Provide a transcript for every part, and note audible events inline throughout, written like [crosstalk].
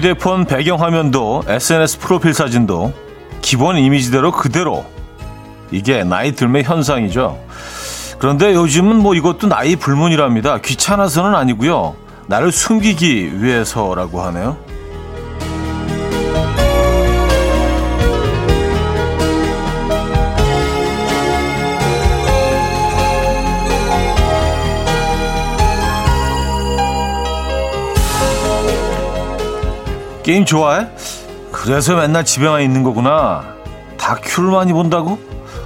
휴대폰 배경화면도 SNS 프로필 사진도 기본 이미지대로 그대로 이게 나이 들매 현상이죠. 그런데 요즘은 뭐 이것도 나이 불문이랍니다. 귀찮아서는 아니고요. 나를 숨기기 위해서라고 하네요. 게임 좋아해? 그래서 맨날 집에만 있는 거구나. 다큐를 많이 본다고?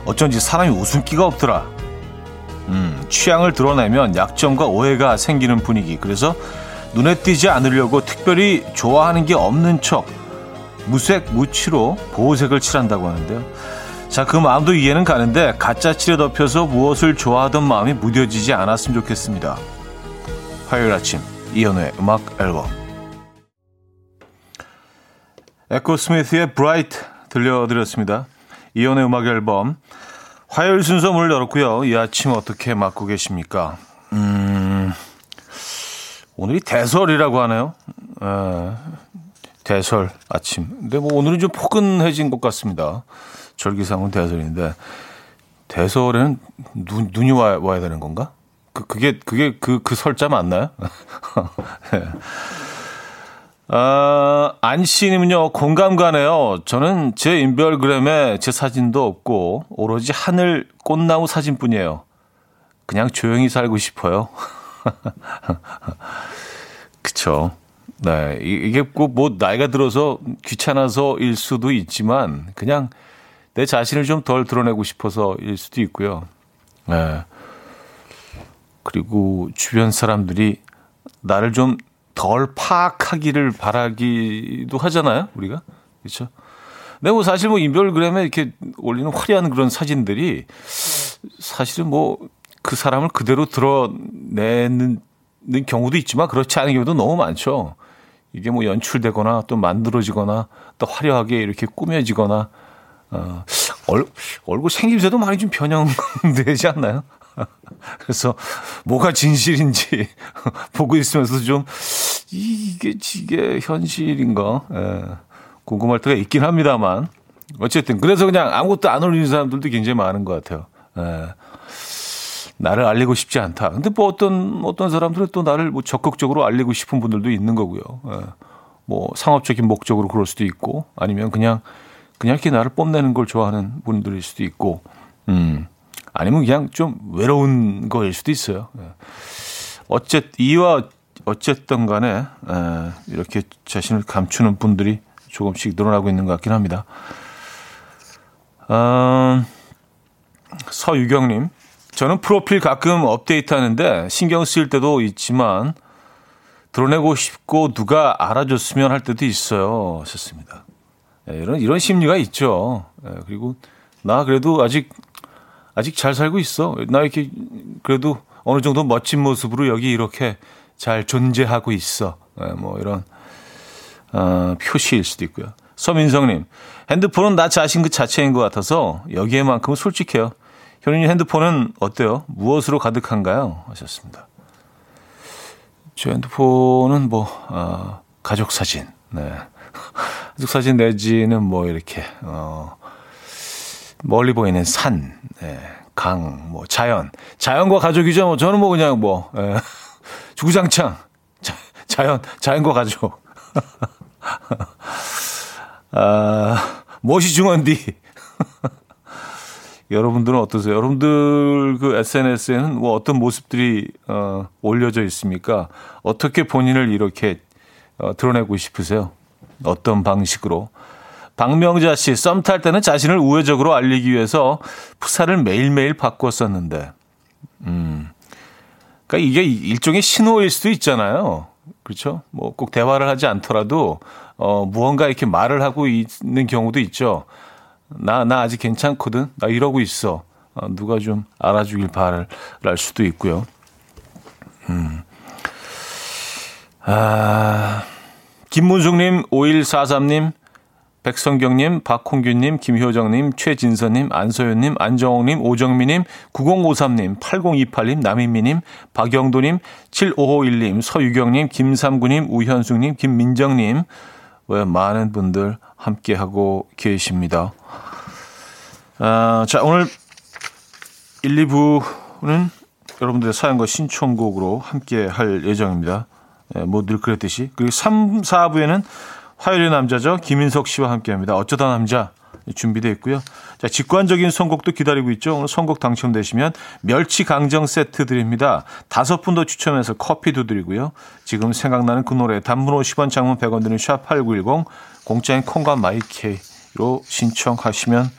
어쩐지 사람이 웃음기가 없더라. 음, 취향을 드러내면 약점과 오해가 생기는 분위기. 그래서 눈에 띄지 않으려고 특별히 좋아하는 게 없는 척 무색 무취로 보호색을 칠한다고 하는데요. 자, 그 마음도 이해는 가는데 가짜 칠에 덮여서 무엇을 좋아하던 마음이 무뎌지지 않았으면 좋겠습니다. 화요일 아침 이연우의 음악 앨범 에코 스미스의 브라이트 들려드렸습니다. 이연의 음악 앨범 화요일 순서 문을 열었고요. 이 아침 어떻게 맞고 계십니까? 음, 오늘이 대설이라고 하네요. 에, 대설 아침. 근데 뭐 오늘은 좀 포근해진 것 같습니다. 절기상은 대설인데 대설에는 눈, 눈이 와, 와야 되는 건가? 그, 그게, 그게 그, 그 설자 맞나요? [laughs] 네. 아, 안 씨님은요, 공감 가네요. 저는 제 인별그램에 제 사진도 없고, 오로지 하늘 꽃나무 사진뿐이에요. 그냥 조용히 살고 싶어요. [laughs] 그쵸. 네. 이게 꼭 뭐, 나이가 들어서 귀찮아서일 수도 있지만, 그냥 내 자신을 좀 덜 드러내고 싶어서일 수도 있고요. 네. 그리고 주변 사람들이 나를 좀 덜 파악하기를 바라기도 하잖아요, 우리가. 그렇죠? 근데 뭐 사실 뭐 인별그램에 이렇게 올리는 화려한 그런 사진들이 사실은 뭐 그 사람을 그대로 드러내는 경우도 있지만 그렇지 않은 경우도 너무 많죠. 이게 뭐 연출되거나 또 만들어지거나 또 화려하게 이렇게 꾸며지거나 어, 얼, 얼굴 생김새도 많이 좀 변형되지 않나요? [laughs] 그래서 뭐가 진실인지 [laughs] 보고 있으면서 좀 이게 이게 현실인가 예, 궁금할 때가 있긴 합니다만 어쨌든 그래서 그냥 아무것도 안 올리는 사람들도 굉장히 많은 것 같아요. 예. 나를 알리고 싶지 않다. 근데 뭐 어떤 어떤 사람들은 또 나를 뭐 적극적으로 알리고 싶은 분들도 있는 거고요. 예. 뭐 상업적인 목적으로 그럴 수도 있고 아니면 그냥 그냥 이렇게 나를 뽐내는 걸 좋아하는 분들일 수도 있고, 음. 아니면 그냥 좀 외로운 거일 수도 있어요. 예. 어쨌 이와 어쨌든 간에 에, 이렇게 자신을 감추는 분들이 조금씩 늘어나고 있는 것 같긴 합니다. 어, 서유경님, 저는 프로필 가끔 업데이트하는데 신경 쓰일 때도 있지만 드러내고 싶고 누가 알아줬으면 할 때도 있어요. 하셨습니다. 예, 이런 이런 심리가 있죠. 예, 그리고 나 그래도 아직 아직 잘 살고 있어. 나 이렇게 그래도 어느 정도 멋진 모습으로 여기 이렇게 잘 존재하고 있어. 네, 뭐 이런 어, 표시일 수도 있고요. 서민성님, 핸드폰은 나 자신 그 자체인 것 같아서 여기에만큼은 솔직해요. 현우님 핸드폰은 어때요? 무엇으로 가득한가요? 하셨습니다. 제 핸드폰은 뭐 어, 가족 사진, 네. [laughs] 가족 사진 내지는 뭐 이렇게 어, 멀리 보이는 산, 예, 강, 뭐 자연, 자연과 가족이죠. 뭐 저는 뭐 그냥 뭐 예, [laughs] 주구장창 자, 자연, 자연과 가족. [laughs] 아, 무엇이 중요한디? [laughs] 여러분들은 어떠세요? 여러분들 그 SNS에는 뭐 어떤 모습들이 어, 올려져 있습니까? 어떻게 본인을 이렇게 어, 드러내고 싶으세요? 어떤 방식으로? 박명자 씨, 썸 탈 때는 자신을 우회적으로 알리기 위해서 푸사를 매일매일 바꿨었는데, 음. 그러니까 이게 일종의 신호일 수도 있잖아요. 그렇죠? 뭐 꼭 대화를 하지 않더라도, 어, 무언가 이렇게 말을 하고 있는 경우도 있죠. 나, 나 아직 괜찮거든? 나 이러고 있어. 어, 누가 좀 알아주길 바랄 수도 있고요. 음. 아, 김문숙님, 5143님, 백성경님, 박홍규님, 김효정님, 최진선님, 안소연님, 안정옥님, 오정미님, 9053님, 8028님, 남인미님, 박영도님, 7551님, 서유경님, 김삼구님, 우현숙님, 김민정님, 왜 많은 분들 함께하고 계십니다. 아, 자, 오늘 1, 2부는 여러분들의 사연과 신청곡으로 함께 할 예정입니다. 예, 뭐늘 그랬듯이. 그리고 3, 4부에는 화요일의 남자죠. 김인석 씨와 함께 합니다. 어쩌다 남자 준비되어 있고요. 자, 직관적인 선곡도 기다리고 있죠. 오늘 선곡 당첨되시면 멸치 강정 세트 드립니다. 다섯 분 더 추첨해서 커피도 드리고요. 지금 생각나는 그 노래 단문 50원 장문 100원 드는 샵8910 공짜인 콩과 마이케이로 신청하시면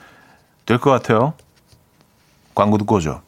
될 것 같아요. 광고 듣고 오죠.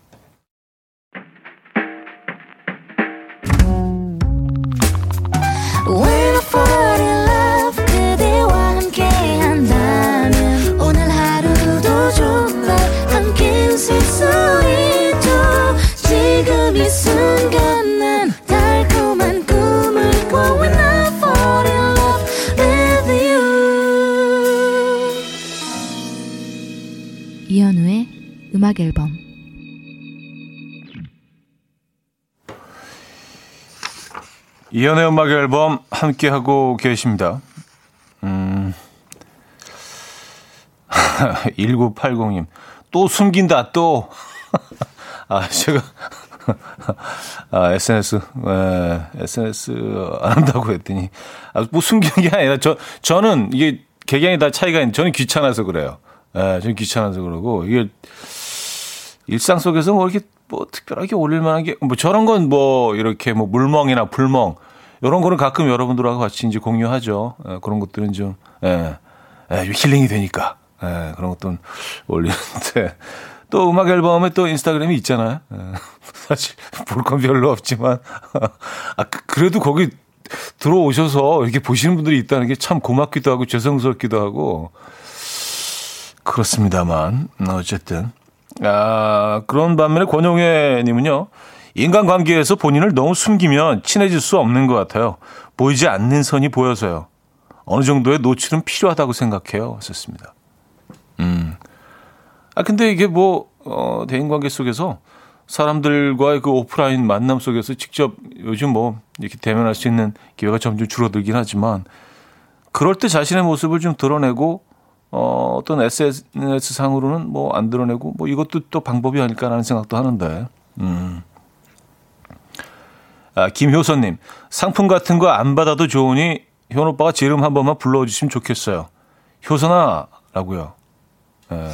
이연의 음악 앨범 함께 하고 계십니다. 음. [laughs] 1980님. 또 숨긴다, 또. [laughs] 아, 제가, [laughs] 아, SNS, 에, SNS 안 한다고 했더니, 아, 뭐 숨기는 게 아니라, 저, 저는 이게 개개인이 다 차이가 있는데, 저는 귀찮아서 그래요. 예, 저는 귀찮아서 그러고, 이게, 일상 속에서 뭐 이렇게 뭐 특별하게 올릴 만한 게 뭐 저런 건 뭐 이렇게 뭐 물멍이나 불멍 이런 거는 가끔 여러분들하고 같이 이제 공유하죠. 예, 그런 것들은 좀 예, 예, 힐링이 되니까. 예, 그런 것도 올리는데. [laughs] 또 음악 앨범에 또 인스타그램이 있잖아요. 예, [laughs] 사실 볼 건 별로 없지만. [laughs] 아 그, 그래도 거기 들어오셔서 이렇게 보시는 분들이 있다는 게 참 고맙기도 하고 죄송스럽기도 하고. 그렇습니다만. 어쨌든 아, 그런 반면에 권용혜 님은요, 인간관계에서 본인을 너무 숨기면 친해질 수 없는 것 같아요. 보이지 않는 선이 보여서요. 어느 정도의 노출은 필요하다고 생각해요. 썼습니다. 음. 아, 근데 이게 뭐, 어, 대인관계 속에서 사람들과의 그 오프라인 만남 속에서 직접 요즘 뭐, 이렇게 대면할 수 있는 기회가 점점 줄어들긴 하지만, 그럴 때 자신의 모습을 좀 드러내고, 어, 어떤 SNS 상으로는 뭐 안 드러내고 뭐 이것도 또 방법이 아닐까라는 생각도 하는데. 음. 아, 김효선님, 상품 같은 거 안 받아도 좋으니 효원 오빠가 제 이름 한 번만 불러주시면 좋겠어요. 효선아, 라고요. 예.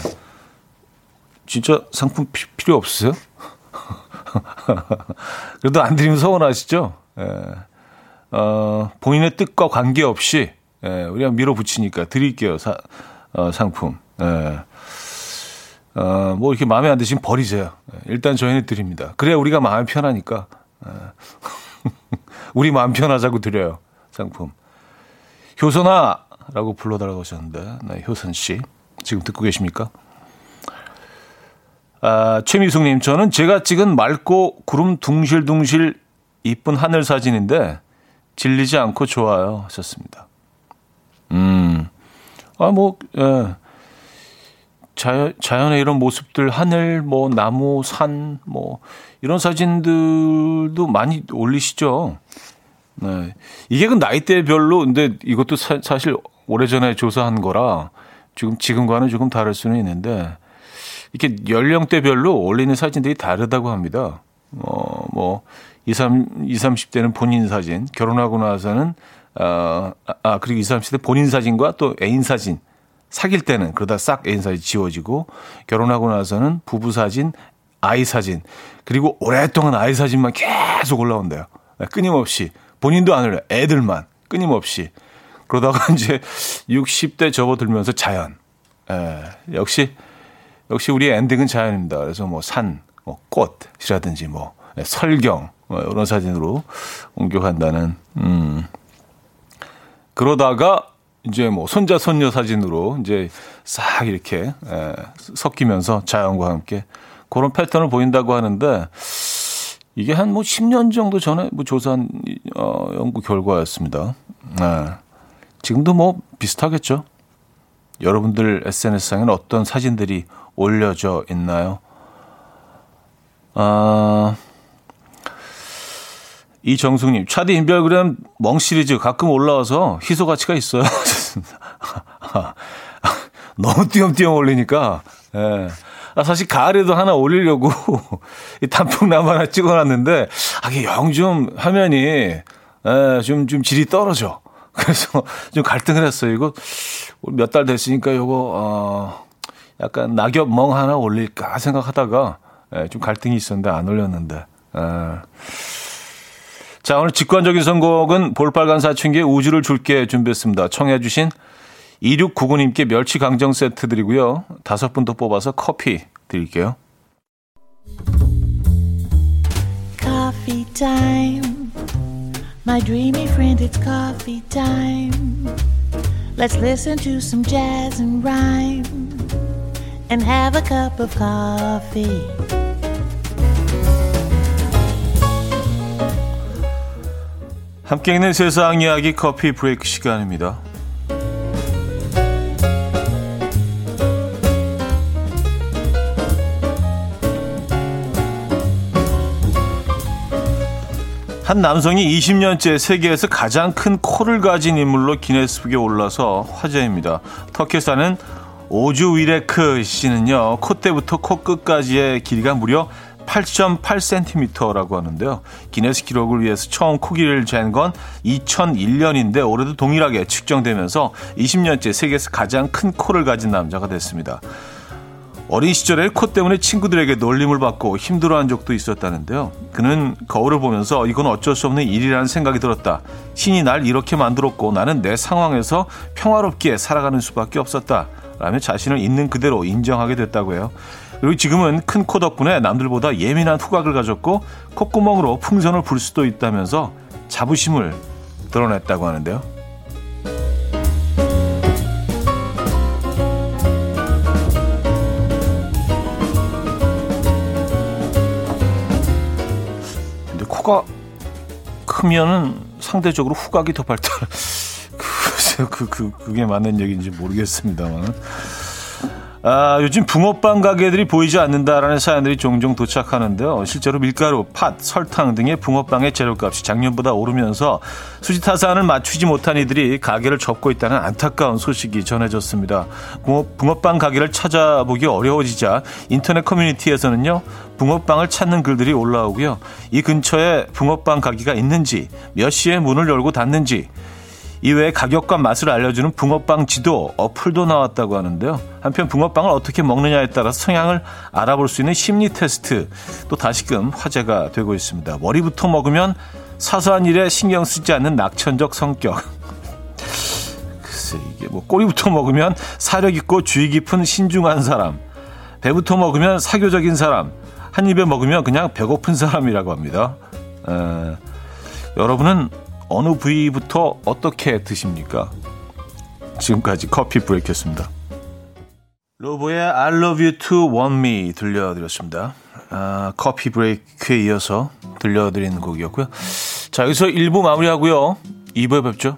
진짜 상품 피, 필요 없으세요? [laughs] 그래도 안 드리면 서운하시죠? 예. 어, 본인의 뜻과 관계없이, 예, 우리가 밀어붙이니까 드릴게요. 사, 어, 상품. 예. 어, 뭐 이렇게 마음에 안 드시면 버리세요. 예, 일단 저희는 드립니다. 그래야 우리가 마음이 편하니까. 예. [laughs] 우리 마음 편하자고 드려요. 상품. 효선아 라고 불러달라고 하셨는데, 네, 효선 씨. 지금 듣고 계십니까? 아, 최미숙님, 저는 제가 찍은 맑고 구름 둥실둥실 이쁜 하늘 사진인데, 질리지 않고 좋아요. 하셨습니다. 음, 아, 뭐, 예. 자연, 자연의 이런 모습들, 하늘, 뭐, 나무, 산, 뭐, 이런 사진들도 많이 올리시죠. 네. 이게 그 나이대별로, 근데 이것도 사, 사실 오래전에 조사한 거라 지금, 지금과는 조금 다를 수는 있는데, 이렇게 연령대별로 올리는 사진들이 다르다고 합니다. 어, 뭐, 20, 20, 30대는 본인 사진, 결혼하고 나서는 어, 아, 그리고 20, 30대 본인 사진과 또 애인 사진. 사귈 때는 그러다 싹 애인 사진 지워지고 결혼하고 나서는 부부 사진, 아이 사진. 그리고 오랫동안 아이 사진만 계속 올라온대요. 네, 끊임없이. 본인도 안 올려. 애들만. 끊임없이. 그러다가 [laughs] 이제 60대 접어들면서 자연. 에, 예, 역시, 역시 우리 엔딩은 자연입니다. 그래서 뭐 산, 뭐 꽃이라든지 뭐 예, 설경, 뭐 이런 사진으로 옮겨간다는, 음, 그러다가 이제 뭐 손자 손녀 사진으로 이제 싹 이렇게 에, 섞이면서 자연과 함께 그런 패턴을 보인다고 하는데 이게 한 뭐 10년 정도 전에 뭐 조사한 어, 연구 결과였습니다. 네. 지금도 뭐 비슷하겠죠. 여러분들 SNS상에는 어떤 사진들이 올려져 있나요? 아, 이정숙님, 차디 인별그램 멍 시리즈 가끔 올라와서 희소 가치가 있어요. [laughs] 너무 띄엄띄엄 올리니까, 예. 아, 사실 가을에도 하나 올리려고 [laughs] 이 단풍나무 하나 찍어놨는데, 아, 이게 영 좀 화면이, 예, 좀, 좀 질이 떨어져. 그래서 좀 갈등을 했어요. 이거 몇 달 됐으니까 이거, 어, 약간 낙엽 멍 하나 올릴까 생각하다가, 예, 좀 갈등이 있었는데 안 올렸는데, 예. 자, 오늘 직관적인 선곡은 볼빨간 사춘기의 우주를 줄게 준비했습니다. 청해주신 2699님께 멸치 강정 세트 드리고요. 다섯 분 더 뽑아서 커피 드릴게요. Coffee time. My dreamy friend, it's coffee time. Let's listen to some jazz and rhyme and have a cup of coffee. 함께 있는 세상 이야기 커피 브레이크 시간입니다. 한 남성이 20년째 세계에서 가장 큰 코를 가진 인물로 기네스북에 올라서 화제입니다. 터키 사는 오주 위레크 씨는요, 콧대부터 코끝까지의 길이가 무려 8.8cm라고 하는데요. 기네스 기록을 위해서 처음 코기를 잰 건 2001년인데 올해도 동일하게 측정되면서 20년째 세계에서 가장 큰 코를 가진 남자가 됐습니다. 어린 시절에 코 때문에 친구들에게 놀림을 받고 힘들어한 적도 있었다는데요. 그는 거울을 보면서 이건 어쩔 수 없는 일이라는 생각이 들었다. 신이 날 이렇게 만들었고 나는 내 상황에서 평화롭게 살아가는 수밖에 없었다. 라며 자신을 있는 그대로 인정하게 됐다고 해요. 그리고 지금은 큰 코 덕분에 남들보다 예민한 후각을 가졌고 콧구멍으로 풍선을 불 수도 있다면서 자부심을 드러냈다고 하는데요. 근데 코가 크면은 상대적으로 후각이 더 발달. 그, [laughs] 그, 그, 그게 맞는 얘기인지 모르겠습니다만. 아, 요즘 붕어빵 가게들이 보이지 않는다라는 사연들이 종종 도착하는데요. 실제로 밀가루, 팥, 설탕 등의 붕어빵의 재료값이 작년보다 오르면서 수지타산을 맞추지 못한 이들이 가게를 접고 있다는 안타까운 소식이 전해졌습니다. 붕어, 빵 가게를 찾아보기 어려워지자 인터넷 커뮤니티에서는요. 붕어빵을 찾는 글들이 올라오고요. 이 근처에 붕어빵 가게가 있는지, 몇 시에 문을 열고 닫는지, 이외에 가격과 맛을 알려주는 붕어빵 지도 어플도 나왔다고 하는데요. 한편 붕어빵을 어떻게 먹느냐에 따라 성향을 알아볼 수 있는 심리 테스트 또 다시금 화제가 되고 있습니다. 머리부터 먹으면 사소한 일에 신경 쓰지 않는 낙천적 성격. [laughs] 글쎄 이게 뭐 꼬리부터 먹으면 사력 있고 주의 깊은 신중한 사람. 배부터 먹으면 사교적인 사람. 한 입에 먹으면 그냥 배고픈 사람이라고 합니다. 에, 여러분은 어느 부위부터 어떻게 드십니까? 지금까지 커피 브레이크였습니다. 로보의 I love you to want me 들려드렸습니다. 아, 커피 브레이크에 이어서 들려드리는 곡이었고요. 자, 여기서 1부 마무리하고요. 2부에 뵙죠.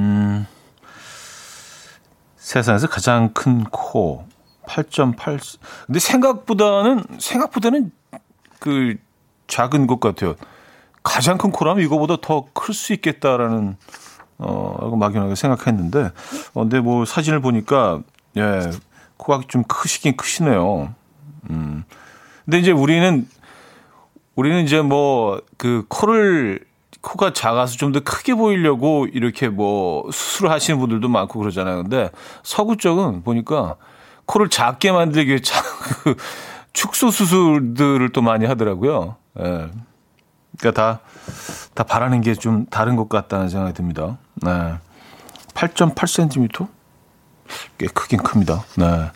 세상에서 가장 큰 코, 8.8. 근데 생각보다는, 생각보다는 그 작은 것 같아요. 가장 큰 코라면 이거보다 더 클 수 있겠다라는, 어, 막연하게 생각했는데, 어, 근데 뭐 사진을 보니까, 예, 코가 좀 크시긴 크시네요. 음. 근데 이제 우리는 우리는 이제 뭐 그 코를 코가 작아서 좀 더 크게 보이려고 이렇게 뭐 수술을 하시는 분들도 많고 그러잖아요. 근데 서구 쪽은 보니까 코를 작게 만들기 위해 [laughs] 그 축소 수술들을 또 많이 하더라고요. 예. 그러니까 다, 다 바라는 게 좀 다른 것 같다는 생각이 듭니다. 네. 8.8cm? 꽤 크긴 큽니다. 네.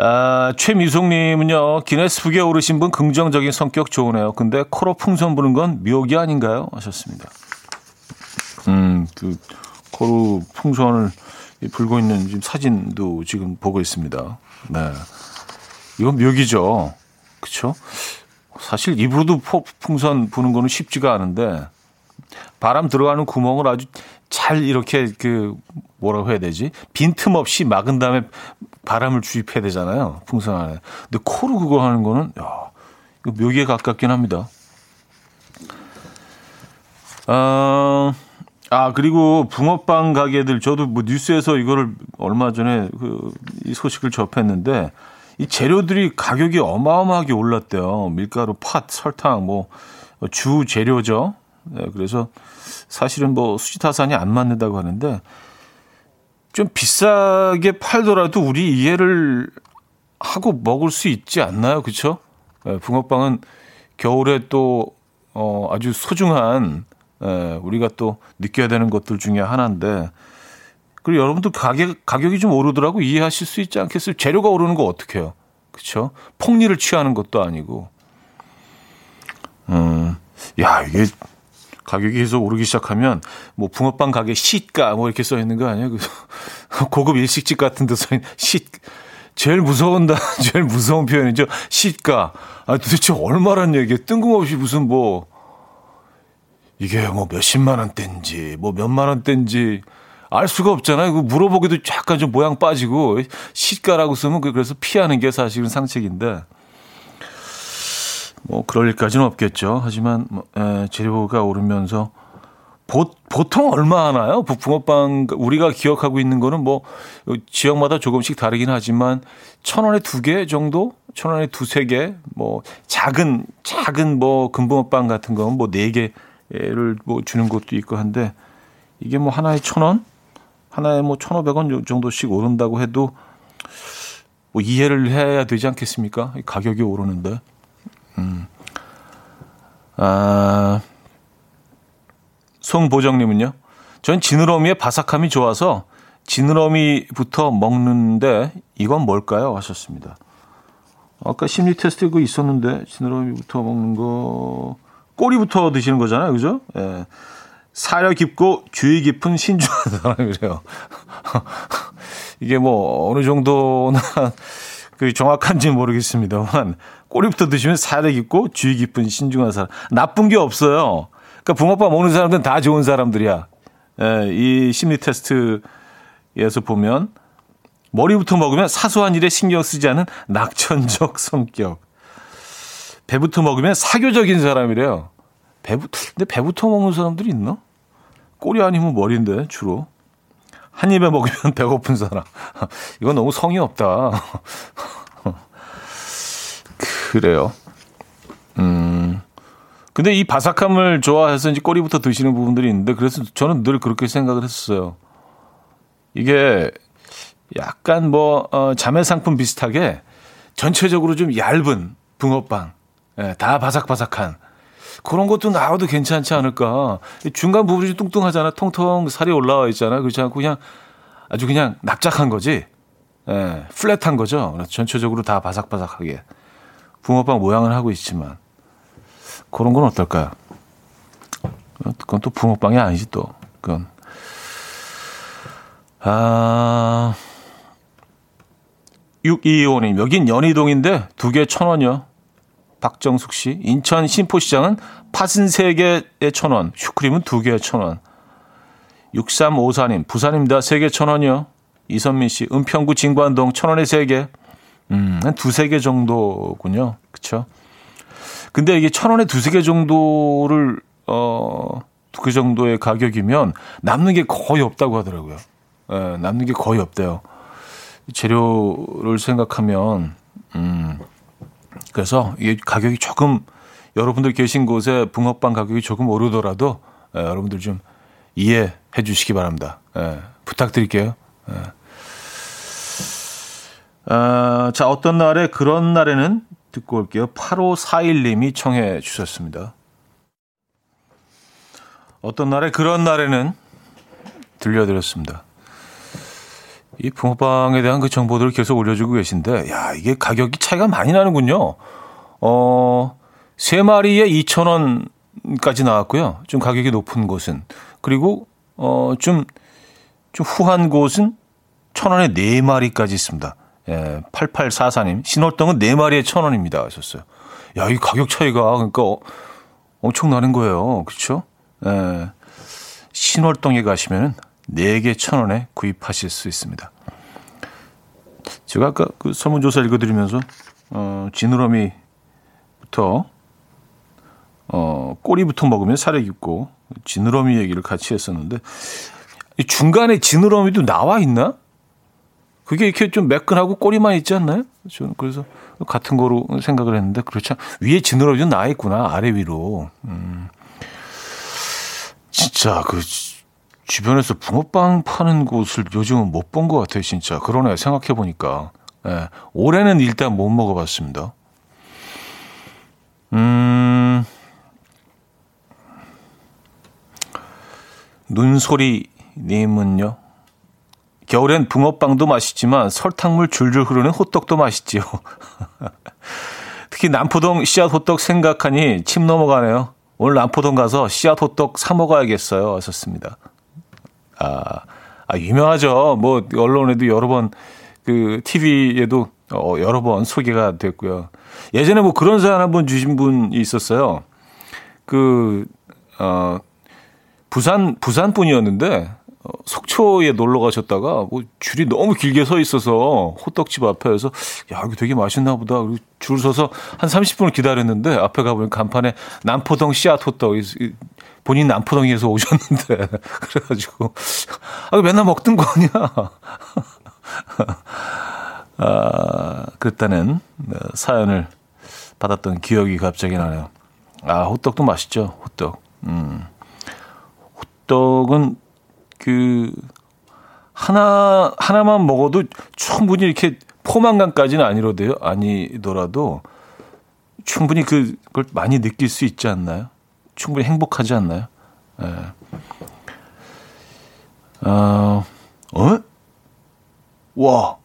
아, 최미송님은요, 기네스북에 오르신 분 긍정적인 성격 좋으네요. 근데 코로 풍선 부는 건 묘기 아닌가요? 하셨습니다. 음, 그, 코로 풍선을 불고 있는 지금 사진도 지금 보고 있습니다. 네. 이건 묘기죠. 그쵸? 사실 입으로도 풍선 부는 거는 쉽지가 않은데, 바람 들어가는 구멍을 아주 잘 이렇게 그 뭐라고 해야 되지? 빈틈 없이 막은 다음에 바람을 주입해야 되잖아요. 풍선 안에. 근데 코로 그거 하는 거는 야, 이거 묘기에 가깝긴 합니다. 어, 아, 그리고 붕어빵 가게들 저도 뭐 뉴스에서 이거를 얼마 전에 그 이 소식을 접했는데 이 재료들이 가격이 어마어마하게 올랐대요. 밀가루, 팥, 설탕 뭐 주 재료죠. 네, 그래서 사실은 뭐 수지타산이 안 맞는다고 하는데 좀 비싸게 팔더라도 우리 이해를 하고 먹을 수 있지 않나요? 그렇죠? 네, 붕어빵은 겨울에 또 어, 아주 소중한 예, 우리가 또 느껴야 되는 것들 중에 하나인데 그리고 여러분들 가격 가격이 좀 오르더라고 이해하실 수 있지 않겠어요? 재료가 오르는 거 어떻게 해요? 그렇죠? 폭리를 취하는 것도 아니고. 음. 야, 이게 가격이 계속 오르기 시작하면 뭐 붕어빵 가게 시가 뭐 이렇게 써 있는 거 아니야? 그 [laughs] 고급 일식집 같은 데써 있는 시 제일 무서운다. [laughs] 제일 무서운 표현이죠. 시가. 아 도대체 얼마란 얘기야? 뜬금없이 무슨 뭐 이게 뭐 몇십만 원대인지 뭐 몇만 원대인지 알 수가 없잖아요. 그 물어보기도 약간 좀 모양 빠지고 시가라고 쓰면 그 그래서 피하는 게 사실은 상책인데 뭐 그럴 일까지는 없겠죠. 하지만 뭐, 에, 재료가 오르면서 보, 보통 얼마 하나요? 붕어빵 우리가 기억하고 있는 거는 뭐 지역마다 조금씩 다르긴 하지만 천 원에 두 개 정도, 천 원에 두세 개, 뭐 작은 작은 뭐 금붕어빵 같은 건 뭐 네 개를 뭐 주는 것도 있고 한데 이게 뭐 하나에 천 원, 하나에 뭐 천오백 원 정도씩 오른다고 해도 뭐 이해를 해야 되지 않겠습니까? 가격이 오르는데. 음. 아, 송보정님은요? 전 지느러미의 바삭함이 좋아서 지느러미부터 먹는데 이건 뭘까요? 하셨습니다. 아까 심리 테스트 그 있었는데 지느러미부터 먹는 거 꼬리부터 드시는 거잖아요, 그죠? 예. 사려 깊고 주의 깊은 신중한 사람이래요. [laughs] [laughs] 이게 뭐 어느 정도나 그 정확한지는 모르겠습니다만 꼬리부터 드시면 사려 깊고 주의 깊은 신중한 사람. 나쁜 게 없어요. 그러니까 붕어빵 먹는 사람들은 다 좋은 사람들이야. 예, 이 심리 테스트에서 보면 머리부터 먹으면 사소한 일에 신경 쓰지 않은 낙천적 [laughs] 성격. 배부터 먹으면 사교적인 사람이래요. 배부, 근데 배부터 먹는 사람들이 있나? 꼬리 아니면 머리인데, 주로. 한 입에 먹으면 [laughs] 배고픈 사람. [laughs] 이건 너무 성의 없다. [laughs] 그래요. 음. 근데 이 바삭함을 좋아해서 이제 꼬리부터 드시는 부분들이 있는데 그래서 저는 늘 그렇게 생각을 했었어요. 이게 약간 뭐 어, 자매 상품 비슷하게 전체적으로 좀 얇은 붕어빵, 예, 다 바삭바삭한 그런 것도 나와도 괜찮지 않을까. 중간 부분이 뚱뚱하잖아. 통통 살이 올라와 있잖아. 그렇지 않고 그냥 아주 그냥 납작한 거지. 예, 플랫한 거죠. 전체적으로 다 바삭바삭하게. 붕어빵 모양을 하고 있지만. 그런 건 어떨까요? 그건 또 붕어빵이 아니지 또. 그건. 아, 625님, 여긴 연희동인데 두 개 천 원이요. 박정숙 씨. 인천 신포시장은 팥은 3개에 천원, 슈크림은 2개에 천원. 6354님, 부산입니다. 3개 천원이요. 이선민 씨, 은평구 진관동 천원에 3개. 음, 한 두세 개 정도군요. 그쵸? 근데 이게 천원에 두세 개 정도를, 어, 그 정도의 가격이면 남는 게 거의 없다고 하더라고요. 예, 남는 게 거의 없대요. 재료를 생각하면, 음, 그래서 이게 가격이 조금 여러분들 계신 곳에 붕어빵 가격이 조금 오르더라도 예, 여러분들 좀 이해해 주시기 바랍니다. 예, 부탁드릴게요. 예. 아, 자, 어떤 날에 그런 날에는 듣고 올게요. 8541님이 청해 주셨습니다. 어떤 날에 그런 날에는 들려드렸습니다. 이 붕어빵에 대한 그 정보들을 계속 올려주고 계신데, 야, 이게 가격이 차이가 많이 나는군요. 어, 세 마리에 2,000원까지 나왔고요. 좀 가격이 높은 곳은. 그리고, 어, 좀, 좀 후한 곳은 1,000원에 4마리까지 있습니다. 예, 8844님. 신월동은 4마리에 1,000원입니다. 하셨어요. 야, 이 가격 차이가, 그러니까 어, 엄청나는 거예요. 그렇죠? 예. 신월동에 가시면 4개 1,000원에 구입하실 수 있습니다. 제가 아까 그 설문조사 읽어드리면서, 어, 지느러미부터, 어, 꼬리부터 먹으면 살이 깊고, 지느러미 얘기를 같이 했었는데, 중간에 지느러미도 나와 있나? 그게 이렇게 좀 매끈하고 꼬리만 있지 않나요? 저는 그래서 같은 거로 생각을 했는데, 그렇죠. 위에 지느러미도 나와 있구나, 아래 위로. 음. 진짜 그 주변에서 붕어빵 파는 곳을 요즘은 못 본 것 같아요, 진짜. 그러네, 생각해 보니까. 예, 올해는 일단 못 먹어봤습니다. 음, 눈소리님은요. 겨울엔 붕어빵도 맛있지만 설탕물 줄줄 흐르는 호떡도 맛있지요. [laughs] 특히 남포동 씨앗 호떡 생각하니 침 넘어가네요. 오늘 남포동 가서 씨앗 호떡 사 먹어야겠어요. 하셨습니다. 아, 아 유명하죠. 뭐 언론에도 여러 번 그 TV에도 어, 여러 번 소개가 됐고요. 예전에 뭐 그런 사연 한 번 주신 분이 있었어요. 그 어, 부산 부산 분이었는데 어, 속초에 놀러 가셨다가 뭐 줄이 너무 길게 서 있어서 호떡집 앞에서 야 이거 되게 맛있나 보다. 그리고 줄 서서 한 30분을 기다렸는데 앞에 가보니 간판에 남포동 씨앗 호떡 본인 남포동에서 [laughs] 오셨는데 [laughs] 그래가지고 아 맨날 먹던 거 아니야? [laughs] 아 그랬다는 사연을 받았던 기억이 갑자기 나네요. 아 호떡도 맛있죠 호떡. 음. 호떡은 그 하나 하나만 먹어도 충분히 이렇게 포만감까지는 아니로도요 아니더라도 충분히 그, 그걸 많이 느낄 수 있지 않나요? 충분히 행복하지 않나요? 예. 어, 어? 와,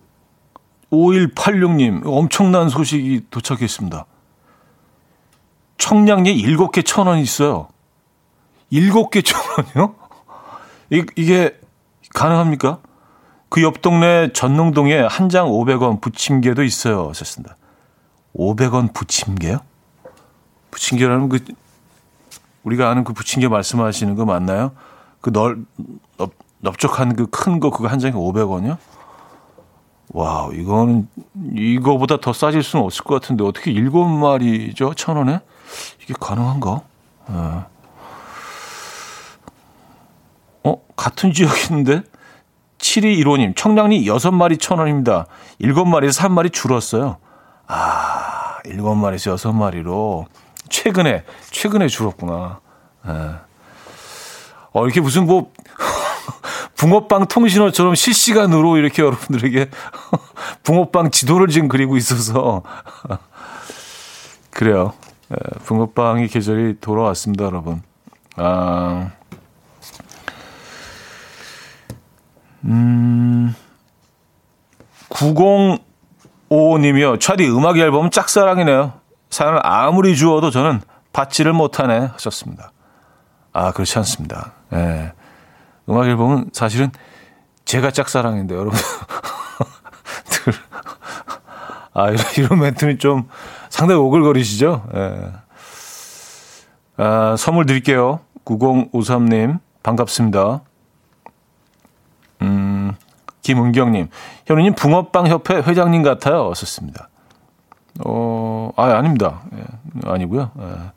5186님, 엄청난 소식이 도착했습니다. 청량리 7개 천 원이 있어요. 7개 천 원이요? 이, 이게 가능합니까? 그 옆 동네 전농동에 한 장 500원 부침개도 있어요. 하셨습니다. 500원 부침개요? 부침개라는 그 우리가 아는 그 부침개 말씀하시는 거 맞나요? 그 넓, 넓 넓적한 그 큰 거 그거 한 장에 500원이요? 와, 이거는 이거보다 더 싸질 수는 없을 것 같은데 어떻게 일곱 마리죠? 천 원에? 이게 가능한가? 네. 어, 같은 지역인데? 7215님, 청량리 6마리 1,000원입니다. 7마리에서 1마리 줄었어요. 아, 7마리에서 6마리로. 최근에, 최근에 줄었구나. 예. 어, 이렇게 무슨 뭐, [laughs] 붕어빵 통신어처럼 실시간으로 이렇게 여러분들에게 [laughs] 붕어빵 지도를 지금 그리고 있어서. [laughs] 그래요. 예, 붕어빵이 계절이 돌아왔습니다, 여러분. 아. 음, 9055님이요. 차디 음악 앨범 짝사랑이네요. 사연을 아무리 주어도 저는 받지를 못하네 하셨습니다. 아, 그렇지 않습니다. 예. 음악 앨범은 사실은 제가 짝사랑인데, 여러분. [laughs] 아, 이런, 이런 멘트는 좀 상당히 오글거리시죠? 예. 아, 선물 드릴게요. 9053님, 반갑습니다. 음, 김은경님, 현우님 붕어빵 협회 회장님 같아요. 썼습니다. 어, 아, 아닙니다. 예, 아니고요. 예,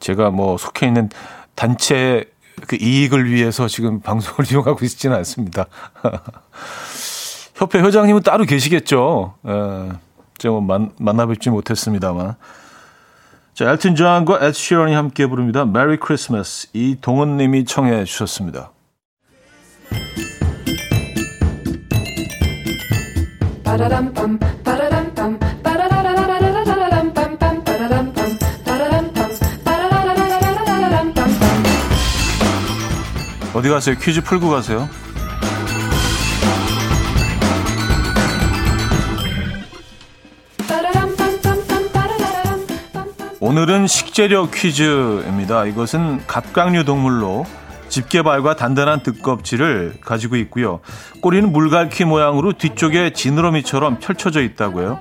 제가 뭐 속해 있는 단체 그 이익을 위해서 지금 [laughs] 방송을 이용하고 있지는 않습니다. [laughs] 협회 회장님은 따로 계시겠죠. 예, 제가 뭐 만, 만나뵙지 못했습니다만. 자, 엘튼 존과 에드 시런이 함께 부릅니다. 메리 크리스마스. 이동은 님이 청해 주셨습니다. 어디 가세요? 퀴즈 풀고 가세요. 오늘은 식재료 퀴즈입니다. 이것은 갑각류 동물로 집게발과 단단한 등껍질을 가지고 있고요. 꼬리는 물갈퀴 모양으로 뒤쪽에 지느러미처럼 펼쳐져 있다고요.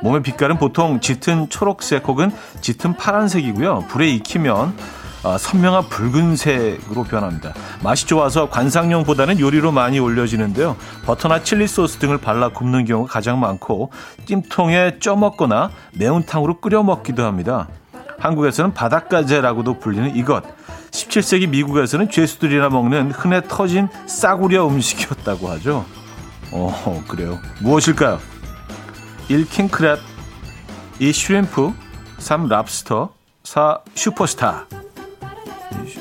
몸의 빛깔은 보통 짙은 초록색 혹은 짙은 파란색이고요. 불에 익히면 어, 선명한 붉은색으로 변합니다. 맛이 좋아서 관상용보다는 요리로 많이 올려지는데요. 버터나 칠리 소스 등을 발라 굽는 경우가 가장 많고 찜통에 쪄먹거나 매운탕으로 끓여 먹기도 합니다. 한국에서는 바닷가재라고도 불리는 이것. 17세기 미국에서는 죄수들이나 먹는 흔해 터진 싸구려 음식이었다고 하죠. 어, 그래요. 무엇일까요? 1. 킹크랩 2. 슈림프 3. 랍스터 4. 슈퍼스타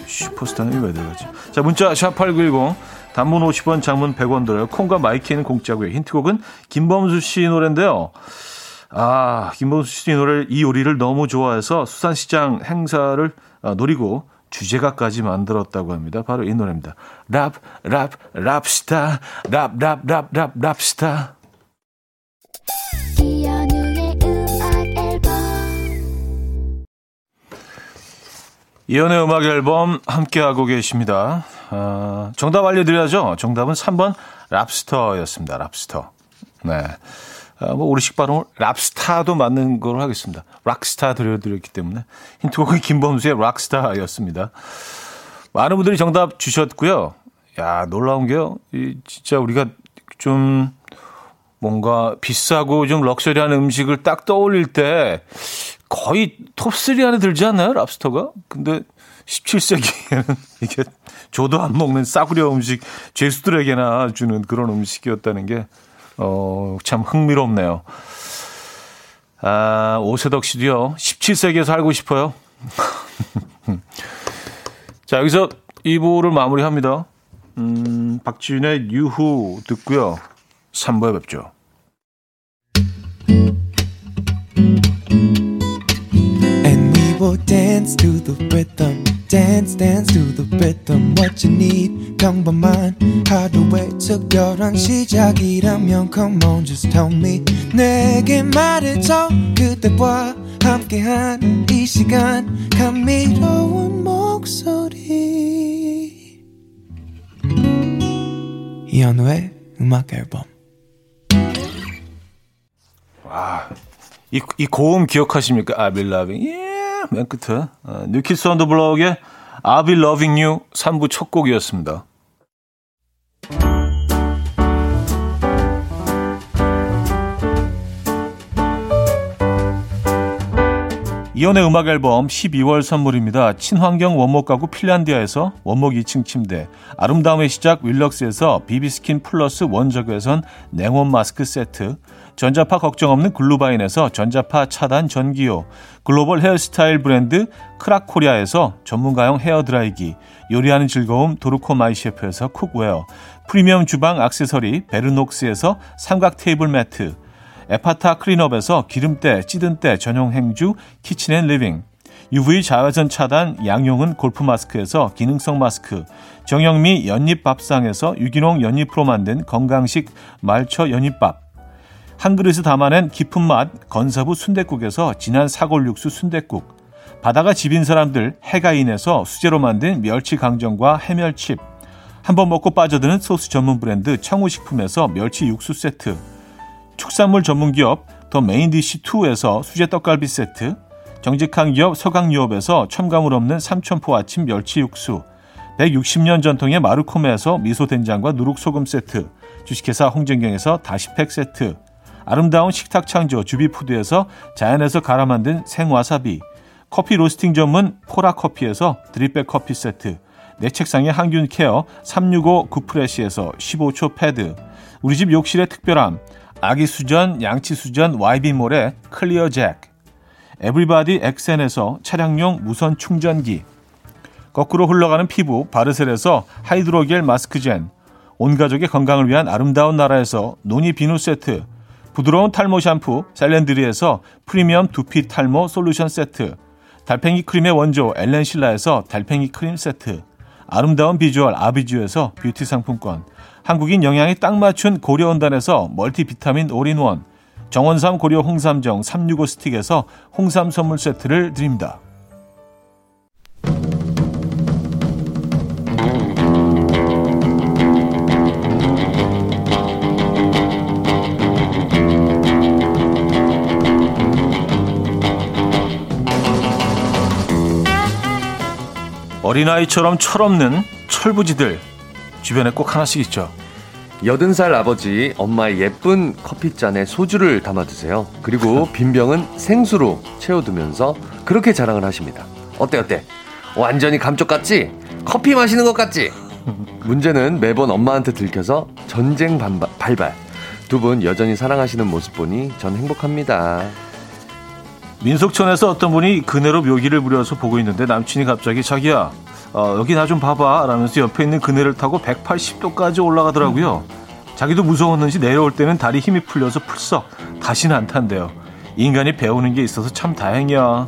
슈퍼스타는 왜 들어가지? 자, 문자 샵8910 단문 50원, 장문 100원 들어요. 콩과 마이키는 공짜고요. 힌트곡은 김범수 씨 노래인데요. 아, 김범수 씨 노래 이 요리를 너무 좋아해서 수산시장 행사를 아, 노리고 주제가까지 만들었다고 합니다. 바로 이 노래입니다. 랍, 랍, 랍스타, 랍, 랍, 랍, 랍, 랍스타. 이연의 음악 앨범 함께하고 계십니다. 아, 정답 알려드려야죠. 정답은 3번 랍스터였습니다. 랍스터. 네. 아, 뭐 우리식 발음을 랍스타도 맞는 걸로 하겠습니다. 락스타 들려드렸기 때문에 힌트곡은 김범수의 락스타였습니다. 많은 분들이 정답 주셨고요. 야 놀라운 게요. 이 진짜 우리가 좀 뭔가 비싸고 좀 럭셔리한 음식을 딱 떠올릴 때 거의 톱3 안에 들지 않나요? 랍스터가? 근데 17세기에는 [laughs] 이게 조도 안 먹는 싸구려 음식 죄수들에게나 주는 그런 음식이었다는 게, 어, 참 흥미롭네요. 아, 오세덕 씨도요, 17세기에 살고 싶어요. [laughs] 자, 여기서 2부를 마무리합니다. 음, 박지윤의 유후 듣고요. 3부에 뵙죠. will dance to the rhythm. Dance, dance to the rhythm. What you need, 평범한 하루의 특별한 시작이라면 Come on, just tell me. 내게 말해줘. 그대와 함께한 이 시간. 감미로운 목소리. 이현우의 음악 앨범. 와, 이, 이 고음 기억하십니까? I've been loving. Yeah. 맨 끝에 어, 뉴키즈 온 더 블럭의 I'll be loving you 3부 첫 곡이었습니다. 이연의 음악 앨범 12월 선물입니다. 친환경 원목 가구 핀란디아에서 원목 2층 침대, 아름다움의 시작 윌럭스에서 비비 스킨 플러스 원적외선 냉온 마스크 세트, 전자파 걱정 없는 글루바인에서 전자파 차단 전기요, 글로벌 헤어스타일 브랜드 크라코리아에서 전문가용 헤어드라이기, 요리하는 즐거움 도르코 마이셰프에서 쿡웨어, 프리미엄 주방 악세서리 베르녹스에서 삼각 테이블 매트, 에파타 클린업에서 기름때, 찌든때 전용 행주 키친앤리빙, UV 자외선 차단 양용은 골프 마스크에서 기능성 마스크, 정영미 연잎밥상에서 유기농 연잎으로 만든 건강식 말초 연잎밥, 한 그릇에 담아낸 깊은 맛 건사부 순댓국에서 진한 사골육수 순댓국. 바다가 집인 사람들 해가인에서 수제로 만든 멸치 강정과 해멸칩. 한번 먹고 빠져드는 소스 전문 브랜드 청우식품에서 멸치 육수 세트. 축산물 전문 기업 더 메인디시2에서 수제 떡갈비 세트. 정직한 기업 서강유업에서 첨가물 없는 삼천포 아침 멸치 육수. 160년 전통의 마르코메에서 미소된장과 누룩소금 세트. 주식회사 홍진경에서 다시팩 세트 아름다운 식탁 창조 주비푸드에서 자연에서 갈아 만든 생와사비, 커피 로스팅 전문 포라커피에서 드립백 커피 세트, 내 책상의 항균 케어 365 구프레시에서 15초 패드, 우리 집 욕실의 특별함, 아기 수전, 양치 수전, YB몰의 클리어 잭, 에브리바디 엑센에서 차량용 무선 충전기 거꾸로 흘러가는 피부 바르셀에서 하이드로겔 마스크전 온 가족의 건강을 위한 아름다운 나라에서 노니 비누 세트 부드러운 탈모 샴푸 셀렌드리에서 프리미엄 두피 탈모 솔루션 세트 달팽이 크림의 원조 엘렌실라에서 달팽이 크림 세트 아름다운 비주얼 아비주에서 뷰티 상품권 한국인 영양에 딱 맞춘 고려원단에서 멀티비타민 올인원 정원삼 고려 홍삼정 365 스틱에서 홍삼 선물 세트를 드립니다. 어린아이처럼 철없는 철부지들 주변에 꼭 하나씩 있죠. 여든 살 아버지 엄마의 예쁜 커피잔에 소주를 담아 드세요. 그리고 [laughs] 빈 병은 생수로 채워두면서 그렇게 자랑을 하십니다. 어때 어때? 완전히 감쪽 같지? 커피 마시는 것 같지? 문제는 매번 엄마한테 들켜서 전쟁 반발, 발발. 두 분 여전히 사랑하시는 모습 보니 전 행복합니다. 민속촌에서 어떤 분이 그네로 묘기를 부려서 보고 있는데 남친이 갑자기 자기야 어, 여기 나 좀 봐봐 라면서 옆에 있는 그네를 타고 180도까지 올라가더라고요. 자기도 무서웠는지 내려올 때는 다리 힘이 풀려서 풀썩 다시는 안 탄대요. 인간이 배우는 게 있어서 참 다행이야.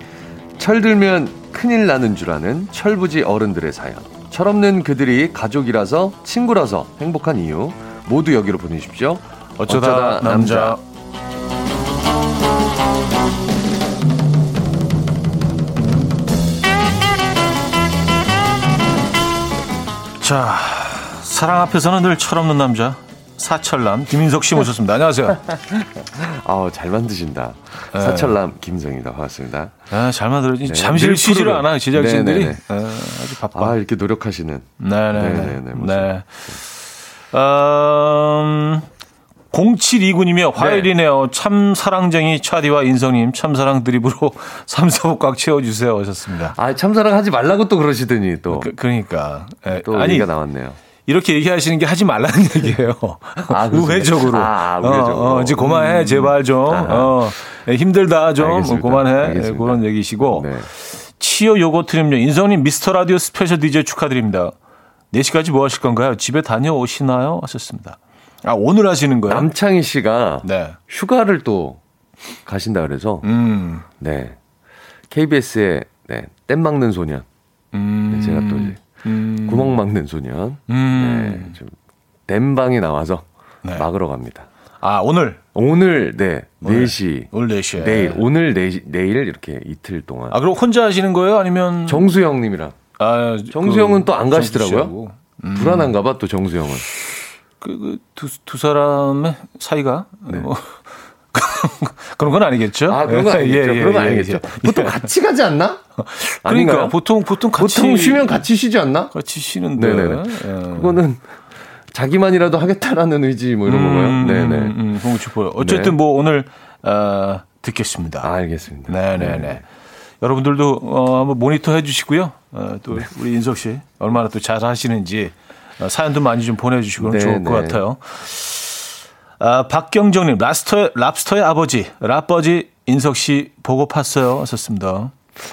철들면 큰일 나는 줄 아는 철부지 어른들의 사연. 철없는 그들이 가족이라서 친구라서 행복한 이유 모두 여기로 보내주십시오. 어쩌다, 어쩌다 남자. 남자. 자, 사랑 앞에서는 늘 철없는 남자 사철남 김인석 씨 모셨습니다. 안녕하세요. [laughs] 아우 잘 만드신다. 네. 사철남 김인석입니다. 반갑습니다. 아, 잘 만들어. 네. 잠시를 쉬지를 않아요. 제작진들이 네, 아주 바빠. 아 이렇게 노력하시는. 네네네. 네네네. 네. 음, 0729님이요. 화요일이네요. 네. 참 사랑쟁이 차디와 인성님 참 사랑 드립으로 3, 4부 꽉 채워주세요. 하셨습니다. 아, 참 사랑 하지 말라고 또 그러시더니 또. 그, 러니까 예. 또 아니, 얘기가 나왔네요. 이렇게 얘기하시는 게 하지 말라는 [laughs] 얘기예요. 아, 우회적으로. 아, 우회적으로. 어, 어, 이제 그만해, 음. 제발 좀. 어, 예, 힘들다, 좀. 알겠습니다. 그만해. 알겠습니다. 그런 얘기시고. 네. 치어 요거트님요. 인성님 미스터 라디오 스페셜 DJ 축하드립니다. 4시까지 뭐 하실 건가요? 집에 다녀오시나요? 하셨습니다. 아, 오늘 하시는 거예요? 남창희 씨가 네. 휴가를 또 가신다 그래서 음. 네. KBS의 네, 땜빵 막는 소년. 음. 네, 제가 또 이제 음. 구멍 막는 소년. 음. 네. 좀 땜방에 나와서 네. 막으러 갑니다. 아, 오늘? 오늘, 네. 오늘, 4시. 오늘 4시에. 내일, 오늘 4시, 내일 이렇게 이틀 동안. 아, 그럼 혼자 하시는 거예요? 아니면? 정수영 님이랑. 아, 정수영은 그, 또안 가시더라고요. 음. 불안한가 봐, 또 정수영은. 그, 그 두, 두 사람의 사이가 네. 뭐 [laughs] 그런 건 아니겠죠? 아, 그런 건 아니겠죠. 예, 예, 그런 건 예, 아니겠죠. 예, 보통 같이 가지 않나? [laughs] 그러니까 아닌가요? 보통 보통 같이 보통 쉬면 같이 쉬지 않나? 같이 쉬는데. 네네. 예. 그거는 자기만이라도 하겠다라는 의지 뭐 이런 음, 건가요? 네네. 음, 음, 그런 싶어요. 어쨌든 네. 뭐 오늘 어, 듣겠습니다. 아, 알겠습니다. 네네네. 네. 여러분들도 어, 한번 모니터 해주시고요. 어, 또 네. 우리 인석 씨 얼마나 또 잘하시는지 어, 사연도 많이 좀 보내주시고 네, 좋을 것 네. 같아요. 아, 박경정님, 라스터, 랍스터의 아버지, 랍버지 인석 씨 보고 팠어요. 하셨습니다.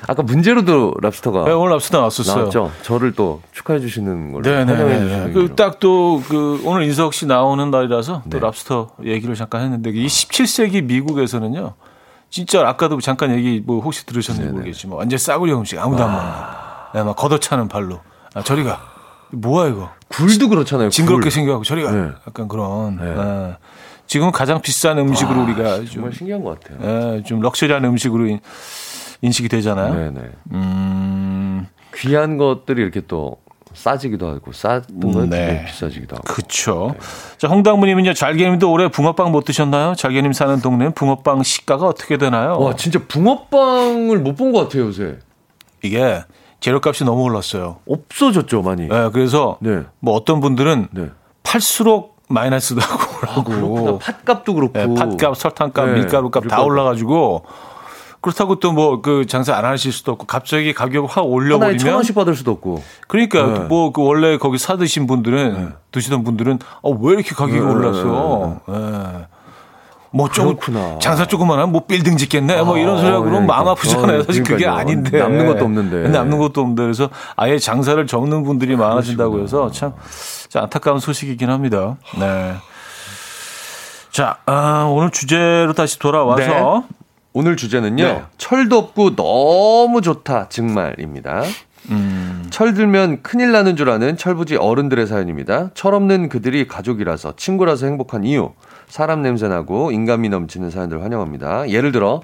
아까 문제로도 랍스터가. 네, 오늘 랍스터 나왔었어요. 나왔죠. 저를 또 축하해 주시는 걸로. 네네. 그딱 또 그 오늘 인석 씨 나오는 날이라서 네. 또 랍스터 얘기를 잠깐 했는데 이 17세기 미국에서는요. 진짜 아까도 잠깐 얘기 뭐 혹시 들으셨는지 모르겠지만 완전 싸구려 음식 아무도 안 먹는. 네, 막 걷어차는 발로. 아, 저리 가. 뭐야 이거? 굴도 그렇잖아요. 징그럽게 굴. 생겨갖고 저리가 네. 약간 그런. 네. 네. 지금 가장 비싼 음식으로 아, 우리가 좀, 정말 신기한 것 같아요. 네, 좀 럭셔리한 음식으로 인 식이 되잖아요. 네네. 음... 귀한 것들이 이렇게 또 싸지기도 하고 쌌던 건 네. 비싸지기도 하고. 그렇죠. 네. 자 홍당무님은요 잘게님도 올해 붕어빵 못 드셨나요? 잘게님 사는 동네는 붕어빵 시가가 어떻게 되나요? 와 진짜 붕어빵을 못 본 것 같아요 요새. 이게 재료값이 너무 올랐어요. 없어졌죠, 많이. 네, 그래서 네. 뭐 어떤 분들은 네. 팔수록 마이너스도 하고 아, 팥값도 그렇고 네, 팥값, 설탕값, 네, 밀가루값 다 올라가지고 그렇다고 또 뭐 그 장사 안 하실 수도 없고 갑자기 가격을 확 올려버리면 천 원씩 받을 수도 없고 그러니까 네. 뭐그 원래 거기 사 드신 분들은 네. 드시던 분들은 어, 왜 이렇게 가격이 네. 올랐어? 네. 뭐 조금. 장사 조금만 하면 뭐 빌딩 짓겠네 뭐 이런 소리 하고 그러면 마음 아프잖아요. 사실 그게. 아닌데 남는 것도 없는데. 남는 것도 없는데 그래서 아예 장사를 적는 분들이 많아진다고 해서 참, 참 안타까운 소식이긴 합니다. 네. 자, 아, 오늘 주제로 다시 돌아와서 오늘 주제는요. 네. 철도 없고 너무 좋다 정말입니다. 음, 철 들면 큰일 나는 줄 아는 철부지 어른들의 사연입니다. 철 없는 그들이 가족이라서 친구라서 행복한 이유. 사람 냄새 나고 인간미 넘치는 사연들 환영합니다. 예를 들어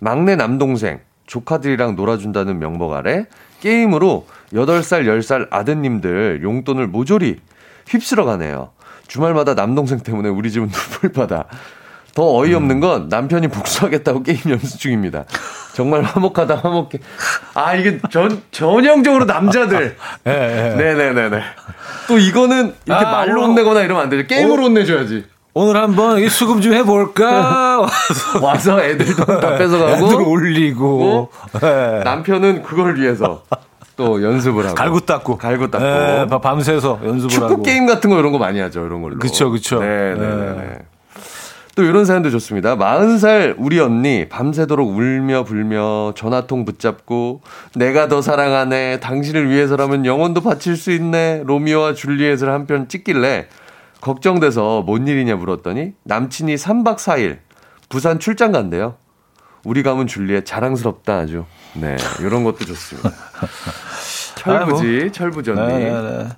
막내 남동생 조카들이랑 놀아준다는 명목 아래 게임으로 8살, 10살 아드님들 용돈을 모조리 휩쓸어 가네요. 주말마다 남동생 때문에 우리 집은 눈물바다. 더 어이없는 건 남편이 복수하겠다고 게임 연습 중입니다. 정말 화목하다 화목해. 아 이게 전 전형적으로 남자들. [laughs] 예, 예. 네네네네. 또 이거는 이렇게 아, 말로 오늘- 혼내거나 이러면 안 되죠. 게임으로 오- 혼내줘야지. 오늘 한번 이 수금 좀 해볼까? 와서 [laughs] 와서 애들 돈다 뺏어가고 애들 올리고 예. 남편은 그걸 위해서 또 연습을 하고 갈고 닦고 갈고 닦고. 예, 밤- 밤새서 연습을 축구 하고 게임 같은 거 이런 거 많이 하죠. 이런 걸로. 그쵸, 그쵸. 네 네 네. 네. 또 이런 사연도 좋습니다. 40살 우리 언니 밤새도록 울며 불며 전화통 붙잡고 내가 더 사랑하네 당신을 위해서라면 영혼도 바칠 수 있네 로미오와 줄리엣을 한 편 찍길래 걱정돼서 뭔 일이냐 물었더니 남친이 3박 4일 부산 출장 간대요. 우리 가면 줄리엣 자랑스럽다 아주. 네 이런 것도 좋습니다. [laughs] 철부지 철부지 언니. 네, 네, 네.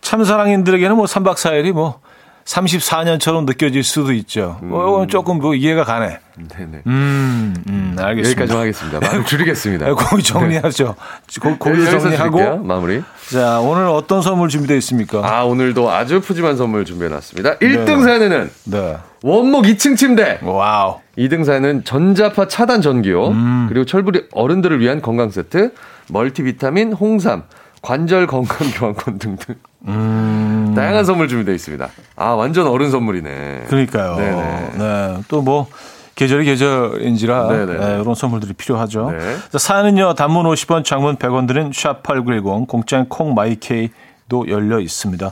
참사랑인들에게는 뭐 3박 4일이 뭐 34년처럼 느껴질 수도 있죠. 뭐 이건 조금 뭐 이해가 가네. 네네. 음, 음, 알겠습니다. 여기까지만 하겠습니다. 말을 줄이겠습니다. [laughs] 네, 거기 정리하죠. 거, 거기서 여기서 정리하고. 드릴게요, 마무리. 자, 오늘 어떤 선물 준비되어 있습니까? 아, 오늘도 아주 푸짐한 선물 준비해 놨습니다. 1등 네. 사연에는 네. 원목 2층 침대. Wow. 2등 사연은 전자파 차단 전기요. 음. 그리고 철부리 어른들을 위한 건강 세트, 멀티비타민, 홍삼, 관절 건강 [laughs] 교환권 등등. 음. 다양한 선물 준비되어 있습니다. 아, 완전 어른 선물이네. 그러니까요. 네네. 네. 또 뭐, 계절이 계절인지라 네네. 네, 이런 선물들이 필요하죠. 네. 자, 사연은요, 단문 50원, 장문 100원 드는 샵8910, 공짜인 콩 마이 케이도 열려 있습니다.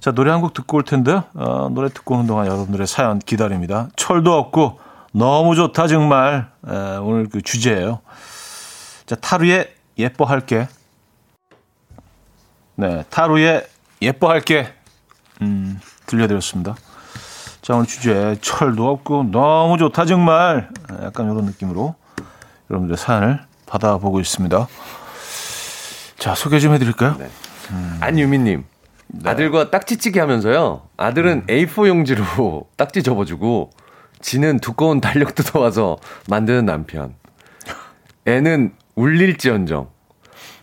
자, 노래 한 곡 듣고 올 텐데, 어, 노래 듣고 오는 동안 여러분들의 사연 기다립니다. 철도 없고, 너무 좋다, 정말. 에, 오늘 그 주제예요. 자, 타루의 예뻐할게. 네, 타루의 예뻐할게. 음, 들려드렸습니다. 자, 오늘 주제 철도 없고 너무 좋다 정말 약간 이런 느낌으로 여러분들의 사연을 받아보고 있습니다. 자, 소개 좀 해드릴까요? 네. 안유미님. 아들과 딱지찌개 하면서요. 아들은 A4 용지로 [laughs] 딱지 접어주고 지는 두꺼운 달력 뜯어와서 [laughs] 만드는 남편. 애는 울릴지언정.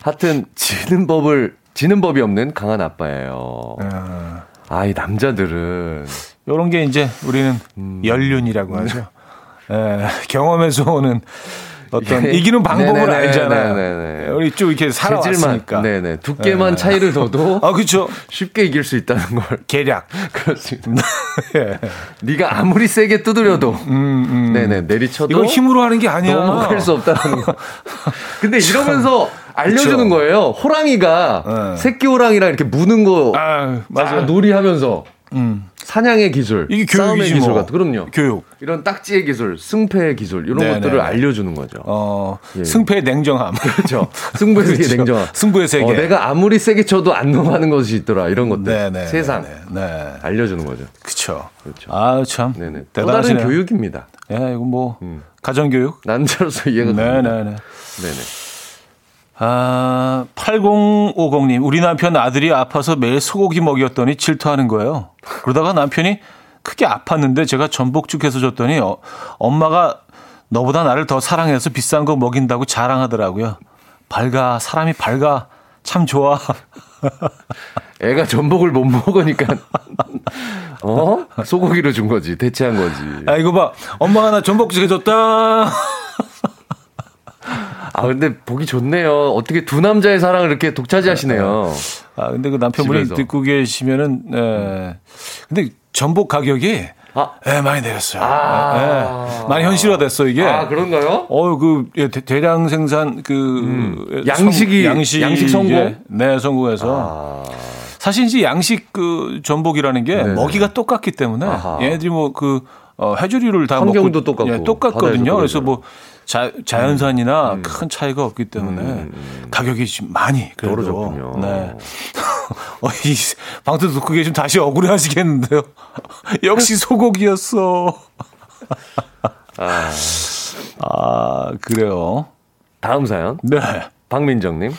하여튼 지는 법을 지는 법이 없는 강한 아빠예요. 어, 아, 이 남자들은 이런 게 이제 우리는 음. 연륜이라고 네. 하죠. 에, 경험에서 오는 어떤 [laughs] 예. 이기는 방법을 네네네, 알잖아요. 네네네. 우리 쭉 이렇게 살아왔으니까. 네네 두께만 네. 차이를 둬도 [laughs] 아, 그렇죠. 쉽게 이길 수 있다는 걸 계략. [laughs] 그렇습니다. 예. 네가 아무리 세게 두드려도 음, 음. 네네 내리쳐도 이건 힘으로 하는 게 아니야. 넘어갈 수 없다는 거. 근데 이러면서 알려주는 그쵸. 거예요. 호랑이가 네. 새끼 호랑이랑 이렇게 무는 거 아, 맞아요. 아, 놀이하면서 음. 사냥의 기술, 이게 교육이지 기술 뭐. 같은 그럼요. 교육. 이런 딱지의 기술, 승패의 기술 이런 네네. 것들을 알려주는 거죠. 어, 예. 승패의 냉정함. [laughs] 그렇죠. 승부의 세계 그렇죠. 냉정함. 승부의 세계. 어, 내가 아무리 세게 쳐도 안 넘어가는 것이 있더라. 이런 것들. 네네. 세상 네. 네. 알려주는 거죠. 그쵸. 그렇죠. 아, 참. 네네. 또 다른 대단하시네요. 교육입니다. 예, 이거 뭐, 음. 가정 교육? 남자로서 이해가. 네네네. 네네. 아, 8050님, 우리 남편 아들이 아파서 매일 소고기 먹였더니 질투하는 거예요. 그러다가 남편이 크게 아팠는데 제가 전복죽 해서 줬더니 어, 엄마가 너보다 나를 더 사랑해서 비싼 거 먹인다고 자랑하더라고요. 밝아, 사람이 밝아. 참 좋아. 애가 전복을 못 먹으니까 어 소고기로 준 거지 대체한 거지. 아, 이거 봐. 엄마가 나 전복죽 해줬다. 아 근데 보기 좋네요. 어떻게 두 남자의 사랑을 이렇게 독차지하시네요. 아, 근데 그 남편분이 집에서. 듣고 계시면은, 에, 근데 전복 가격이, 아. 예, 많이 내렸어요. 아. 예, 많이 현실화됐어, 이게. 아 그런가요? 어, 그, 예, 대- 대량 생산, 그, 예, 음. 양식이- 성- 양식, 양식 성공? 예, 네, 성공해서. 아 사실 이제 양식 그 전복이라는 게 네네. 먹이가 똑같기 때문에 아하. 얘네들이 뭐 그, 어, 해조류를 다 환경도 먹고 똑같고, 예, 똑같거든요. 그래서 뭐 자, 자연산이나 음. 큰 차이가 없기 때문에 음. 가격이 좀 많이 그래도 떨어졌군요. 네. [laughs] 어, 이 방송 듣고 계시면 다시 억울해 하시겠는데요. [laughs] 역시 소고기였어. 아, 아, 그래요. 다음 사연. 네. 박민정님.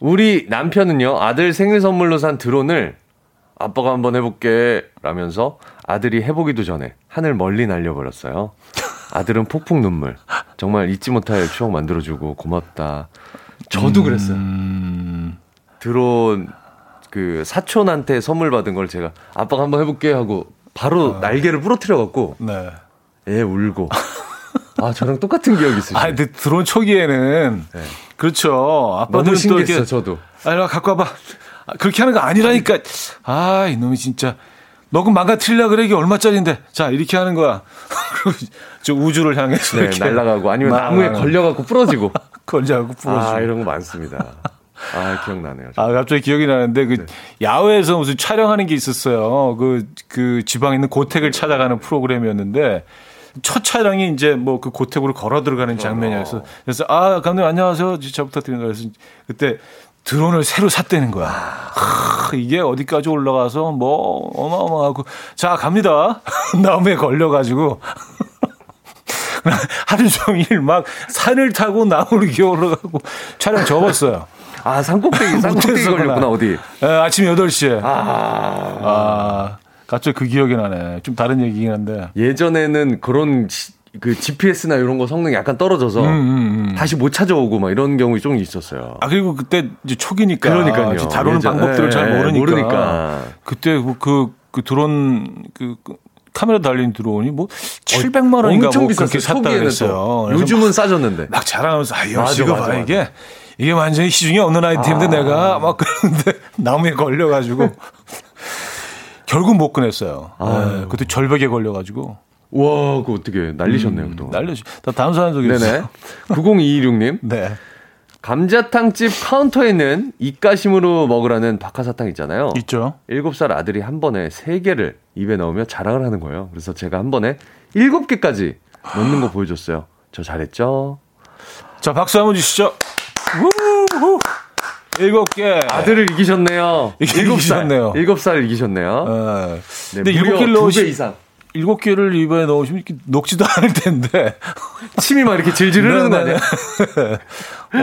우리 남편은요, 아들 생일 선물로 산 드론을 아빠가 한번 해볼게 라면서 아들이 해보기도 전에 하늘 멀리 날려버렸어요. 아들은 폭풍 눈물. 정말 잊지 못할 추억 만들어주고 고맙다. 저도 그랬어요. 음, 드론 그 사촌한테 선물 받은 걸 제가 아빠가 한번 해볼게 하고 바로 날개를 부러뜨려갖고 네. 애 울고. 아, 저랑 똑같은 기억이 있으시죠? 아, 근데 드론 초기에는 네. 그렇죠. 아빠들은 너무 또 신기했어요, 이렇게 저도. 아, 갖고 와봐. 아, 그렇게 하는 거 아니라니까. 아, 이놈이 진짜. 너그 망가뜨리려 그래, 이게 얼마짜린데. 자, 이렇게 하는 거야. [laughs] 저 우주를 향해서 네. 날아가고 아니면. 나무에 걸려갖고 부러지고. [laughs] 걸려갖고 부러지고. 아, 이런 거 많습니다. 아, 기억나네요. 아, 갑자기 기억이 나는데, 그, 네. 야외에서 무슨 촬영하는 게 있었어요. 그, 그 지방에 있는 고택을 찾아가는 프로그램이었는데, 첫 촬영이 이제 뭐 그 고택으로 걸어 들어가는 장면이었어. 그래서, 아, 감독님 안녕하세요. 잘 부탁드립니다. 그래서 그때 드론을 새로 샀다는 거야. 하, 이게 어디까지 올라가서 뭐 어마어마하고. 자, 갑니다. [laughs] 나무에 걸려가지고. [laughs] 하루 종일 막 산을 타고 나무를 기어 올라가고 촬영 접었어요. 아, 산꼭대기, [laughs] 산꼭대기. 걸렸구나, 어디. 예, 아침 8시에. 아. 아, 갑자기 그 기억이 나네. 좀 다른 얘기긴 한데. 예전에는 그런 시- 그 GPS나 이런 거 성능이 약간 떨어져서 음, 음, 음. 다시 못 찾아오고 막 이런 경우 좀 있었어요. 아, 그리고 그때 이제 초기니까. 그러니까요. 다루는 예전- 방법들을 잘 예, 모르니까. 모르니까. 그때 그, 그, 그 드론, 그, 그 카메라 달린 드론이 뭐 700만 원인가 엄청 뭐 비쌌어요. 그렇게 샀다 그랬어요. 요즘은 싸졌는데. 막 자랑하면서 아, 역시 이거 봐. 이게 이게 완전히 시중에 없는 아이템인데 내가 막 그러는데 [laughs] 나무에 걸려가지고 [laughs] 결국 못 꺼냈어요. 네, 그때 절벽에 걸려가지고 와, 그거 어떻게 날리셨네요, 또. 날려지. 다 다음 사연 네네. 소개했어요. 9026님. [laughs] 네. 감자탕집 카운터에 있는 입가심으로 먹으라는 박하사탕 있잖아요. 있죠. 7살 아들이 한 번에 3개를 입에 넣으며 자랑을 하는 거예요. 그래서 제가 한 번에 7개까지 넣는 거 보여줬어요. 저 잘했죠? 자 박수 한번 주시죠. 우후. 일곱 개. 아들을 이기셨네요. 이게 7살. 이기셨네요. 7살 이기셨네요. 어. 네, 근데 일곱 개를 넣으시 이상. 일곱 개를 입에 넣으시면 이렇게 녹지도 [laughs] 않을 텐데. 침이 막 이렇게 질질 흐르는 거 아니에요?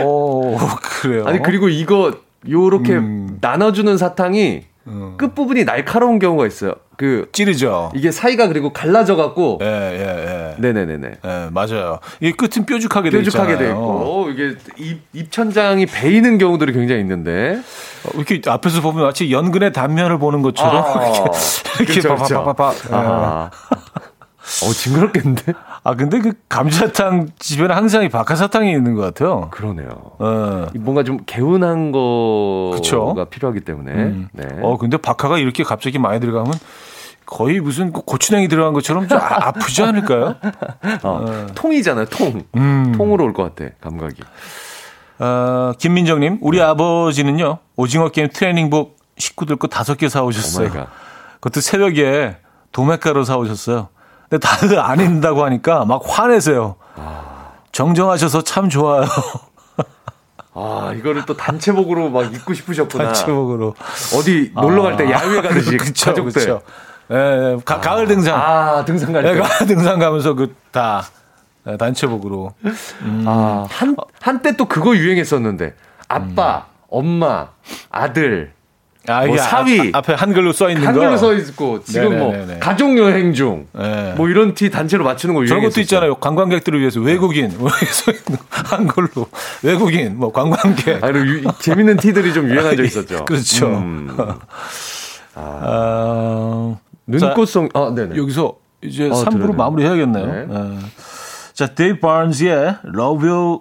오 그래요. 아니, 그리고 이거 요렇게 음. 나눠주는 사탕이 음. 끝 부분이 날카로운 경우가 있어요. 그, 찌르죠. 이게 사이가 그리고 갈라져 갖고. 예, 예, 예. 네 네 네 네. 예, 맞아요. 이게 끝은 뾰족하게 돼 뾰족하게 돼. 있고 이게 입, 입천장이 베이는 경우들이 굉장히 있는데 어, 이렇게 앞에서 보면 마치 연근의 단면을 보는 것처럼 아, 이렇게. 파파파파. [laughs] 예. 아, 어 징그럽겠는데 아 근데 그 감자탕 집에는 항상 이 박하사탕이 있는 것 같아요. 그러네요. 어. 뭔가 좀 개운한 거가 그쵸. 필요하기 때문에 음. 네. 어 근데 박하가 이렇게 갑자기 많이 들어가면 거의 무슨 그 고추냉이 들어간 것처럼 좀 아, 아프지 않을까요? [laughs] 어, 통이잖아요 통 음. 통으로 올 것 같아 감각이 어, 김민정님, 우리 네. 아버지는요 오징어 게임 트레이닝복 식구들 거 다섯 개 사오셨어요. 그것도 새벽에 도매가로 사오셨어요. 근데 다들 안 입는다고 하니까 막 화내세요. 정정하셔서 참 좋아요. 아 이거를 또 단체복으로 막 입고 싶으셨구나 단체복으로. 어디 놀러 갈때 야외 가듯이 [laughs] 그쵸, 가족들 그쵸. 예, 예. 가, 가을 등산. 아 등산 예, 갈때 가을 등산 가면서 그 다 단체복으로. 아, 한, 한때 또 그거 유행했었는데. 아빠, 엄마, 아들, 아, 뭐 사위. 앞, 앞에 한글로 써 있는 거. 한글로 서 있고, 지금 네네네네. 뭐, 가족 여행 중, 예. 뭐 이런 티 단체로 맞추는 거 저런. 것도 있잖아요. 관광객들을 위해서 외국인 뭐써 거. [laughs] 한글로 외국인 뭐 관광객. 아, 유- 재밌는 티들이 좀 유행한 적 있었죠. [laughs] 그렇죠. 음. [laughs] 아, 눈꽃송, 아, 네네. 여기서 이제 어, 3부로 들어야 마무리해야겠네요. 네. 예. 자, 데이브 반스의 Love Will,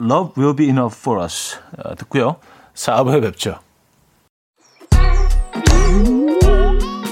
Love Will Be Enough For Us 어, 듣고요. 4부에 뵙죠.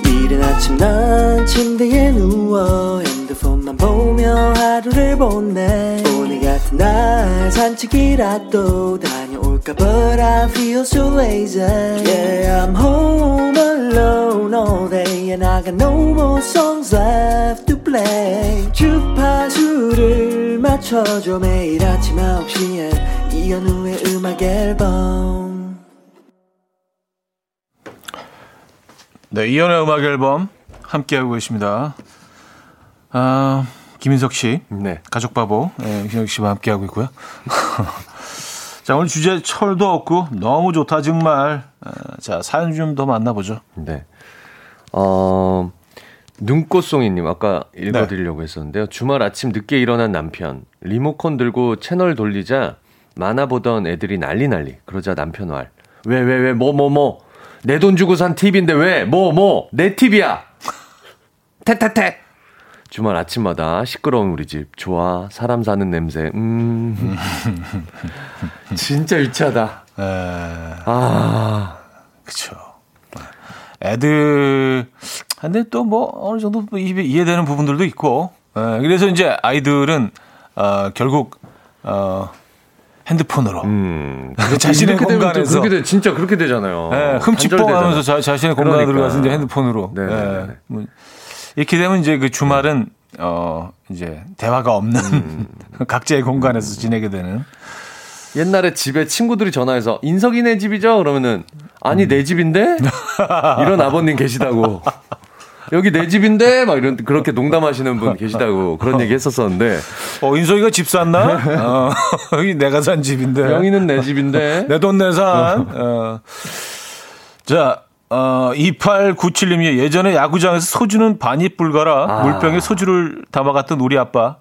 이른 아침 난 침대에 누워 핸드폰만 보며 하루를 보내 오늘 같은 날 산책이라도 다 녀올까 But I feel so lazy Yeah I'm home alone all day And I got no more songs left to play 주파수를 맞춰줘 매일 아침 9시에 이현우의 음악 앨범 네, 이연의 음악 앨범 함께하고 계십니다. 아, 김인석 씨, 네. 가족 바보, 예, 김인석 씨와 함께하고 있고요. [laughs] 자, 오늘 주제 철도 없고 너무 좋다, 정말. 아, 자, 사연 좀 더 만나보죠. 네. 어, 눈꽃송이님, 아까 읽어드리려고 했었는데요. 주말 아침 늦게 일어난 남편, 리모컨 들고 채널 돌리자 만화 보던 애들이 난리 난리. 그러자 남편 말. 왜, 왜, 왜, 뭐, 뭐, 뭐. 내 돈 주고 산 TV인데 왜, 뭐, 뭐. 내 TV야. 태태태. [laughs] 주말 아침마다 시끄러운 우리 집. 좋아. 사람 사는 냄새. 음. [laughs] 진짜 유치하다. 에, 아. 그쵸. 애들, 근데 또 뭐, 어느 정도 뭐 이해- 이해되는 부분들도 있고, 에, 그래서 이제 아이들은, 어, 결국, 어, 핸드폰으로, 음. 그 자신의 공간에서 그렇게 돼, 진짜 그렇게 되잖아요. 예, 흠칫뽕 단절되잖아. 하면서 자, 자신의 공간에 그러니까. 들어가서 이제 핸드폰으로. 네, 네, 예, 네, 네. 뭐 이렇게 되면 이제 그 주말은, 어, 이제 대화가 없는 음. [laughs] 각자의 공간에서 지내게 되는. 옛날에 집에 친구들이 전화해서 인석이네 집이죠? 그러면은 아니 내 집인데 [laughs] 이런 아버님 계시다고 여기 내 집인데 막 이런 그렇게 농담하시는 분 계시다고 그런 얘기 했었었는데 어, 인석이가 집 샀나? 어, [laughs] 여기 내가 산 집인데. 명의는 내 집인데 내 돈 내산. 어. 자, 어, 2897님이 예전에 야구장에서 소주는 반입 불가라 아. 물병에 소주를 담아갔던 우리 아빠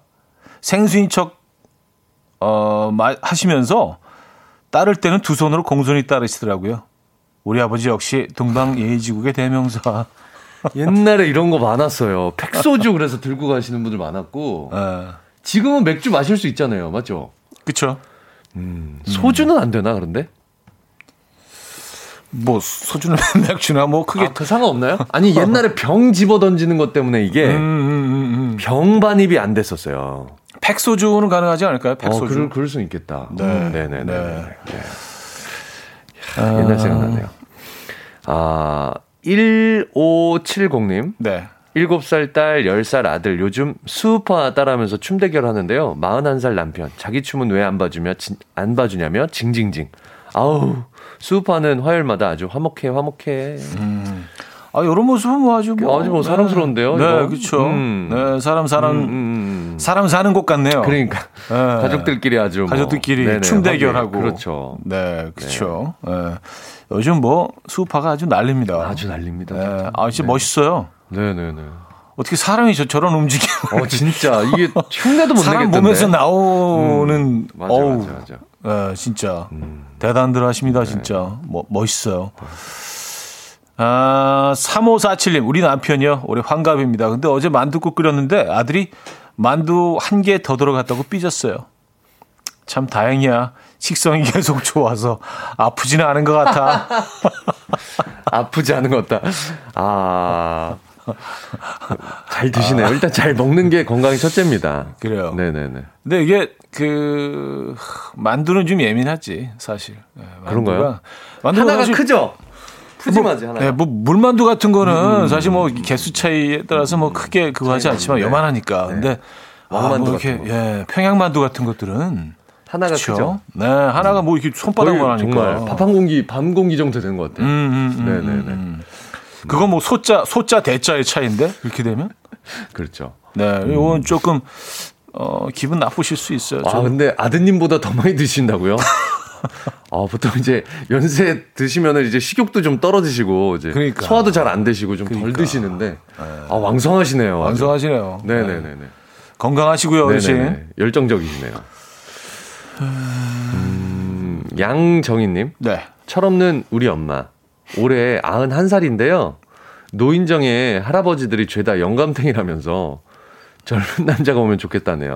생수인 척 어, 마- 하시면서 따를 때는 두 손으로 공손히 따르시더라고요. 우리 아버지 역시 동방 예의지국의 대명사. [laughs] 옛날에 이런 거 많았어요. 팩소주 그래서 들고 가시는 분들 많았고 예. 지금은 맥주 마실 수 있잖아요. 맞죠? 그쵸? 소주는 안 되나 그런데? 뭐 소주는 [laughs] 맥주나 뭐 크게 아, 그 상관없나요? 아니 [laughs] 옛날에 병 집어 던지는 것 때문에 이게 음, 음, 음, 음. 병 반입이 안 됐었어요. 팩 소주는 가능하지 않을까요? 어, 팩소주. 그럴, 그럴 수 있겠다. 네. 네 네 네. 네. 네. 옛날 생각나네요. 아, 1570님. 네. 7살 딸, 10살 아들, 요즘 수우파 따라하면서 춤 대결 하는데요. 41살 남편, 자기 춤은 왜 안 봐주며, 진- 안 봐주냐며, 징징징. 아우, 수우파는 화요일마다 아주 화목해, 화목해. 아, 이런 모습은 뭐 아주 뭐. 아주 뭐 사람스러운데요, 네, 이거? 그렇죠. 음. 네, 사람, 사람, 음, 음, 음. 사람 사는 곳 같네요. 그러니까. 네. 가족들끼리 아주. 뭐. 가족들끼리 네네, 춤 화기애. 대결하고. 그렇죠. 네, 그렇죠. 네. 요즘 뭐, 수우파가 아주 난립니다. 아주 난립니다. 네. 아, 진짜 네. 멋있어요. 네 네 네. 어떻게 사람이 저, 저런 움직임을. 어, 진짜. 이게 흉내도 못 사람 내겠던데. 몸에서 나오는, 음, 맞아, 어우, 맞아, 맞아. 네, 진짜. 대단들 하십니다, 진짜. 뭐, 멋있어요. 아, 3547님, 우리 남편이요. 올해 환갑입니다. 근데 어제 만두국 끓였는데 아들이 만두 한 개 더 들어갔다고 삐졌어요. 참 다행이야. 식성이 [laughs] 계속 좋아서 아프지는 않은 것 같아. [laughs] 아프지 않은 것 같다. 아. [laughs] 잘 드시네요. 일단 잘 먹는 게 건강이 첫째입니다. 그래요. 네네네. 근데 이게 그 만두는 좀 예민하지 사실. 네, 그런가요? 만두가 하나가 사실 크죠? 푸짐하지, 하나가. 네, 뭐 물만두 같은 거는 사실 뭐 개수 차이에 따라서 뭐 크게 그거 하지 않지만 네. 요만하니까. 근데 아, 뭐 이렇게. 예, 평양만두 같은 것들은 하나가 그쵸? 크죠? 네, 하나가 뭐 이렇게 손바닥만 하니까. 정말 밥 한 공기, 반 공기 정도 되는 것 같아요. 음, 음, 음, 네네네. 음, 음. 그거 뭐 소자 소자 대자의 차이인데 이렇게 되면 [laughs] 그렇죠. 네, 이건 조금 어 기분 나쁘실 수 있어요. 아, 저는. 근데 아드님보다 더 많이 드신다고요? [laughs] 아, 보통 이제 연세 드시면은 이제 식욕도 좀 떨어지시고 이제 그러니까. 소화도 잘 안 되시고 좀덜 그러니까. 드시는데 아, 왕성하시네요. 아주. 완성하시네요. 네네네 네. 건강하시고요, 어르신. 네네네. 열정적이시네요. 음, 양정희님, 네. 철없는 우리 엄마. 올해 91살인데요. 노인정에 할아버지들이 죄다 영감탱이라면서 젊은 남자가 오면 좋겠다네요.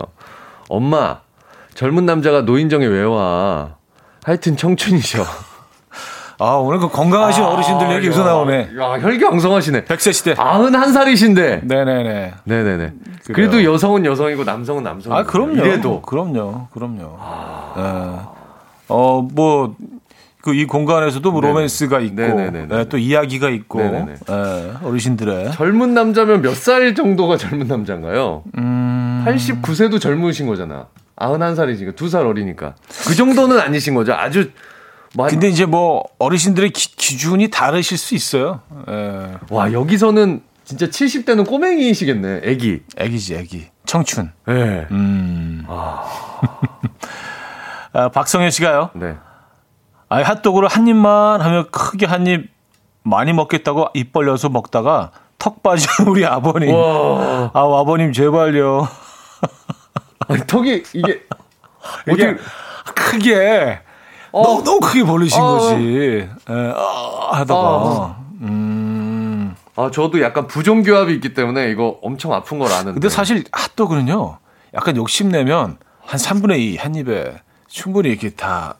엄마, 젊은 남자가 노인정에 왜 와? 하여튼 청춘이셔. 아, 오늘 그 건강하신 어르신들 얘기 여기서 나오네. 야, 혈기왕성하시네. 100세 시대. 91살이신데. 네네네. 네네네. 그래요. 그래도 여성은 여성이고 남성은 남성이고. 아, 그럼요. 이래도. 그럼요. 그럼요. 네. 어, 뭐, 그 이 공간에서도 뭐. 로맨스가 있고. 예, 또 이야기가 있고. 예, 어르신들의 젊은 남자면 몇 살 정도가 젊은 남자인가요? 음, 89세도 젊으신 거잖아. 91살이니까 두살 어리니까. 그 정도는 아니신 거죠. 아주 뭐 한- 근데 이제 뭐 어르신들의 기, 기준이 다르실 수 있어요. 예. 와, 여기서는 진짜 70대는 꼬맹이시겠네. 애기. 애기지 애기 청춘. 네. 음. [laughs] 아, 박성현 씨가요. 네. 아, 핫도그를 한 입만 하면 크게 한 입 많이 먹겠다고 입 벌려서 먹다가 턱 빠진 [laughs] 우리 아버님. 와. 아, 아버님 제발요. [laughs] 아니, 턱이 이게 이게 어떻게 크게 어. 너무 너무 크게 벌리신 어. 거지. 에, 아, 하다가 어. 음. 아, 저도 약간 부종교합이 있기 때문에 이거 엄청 아픈 걸 아는데. 근데 사실 핫도그는요. 약간 욕심내면 한 3분의 2 한 입에 충분히 이렇게 다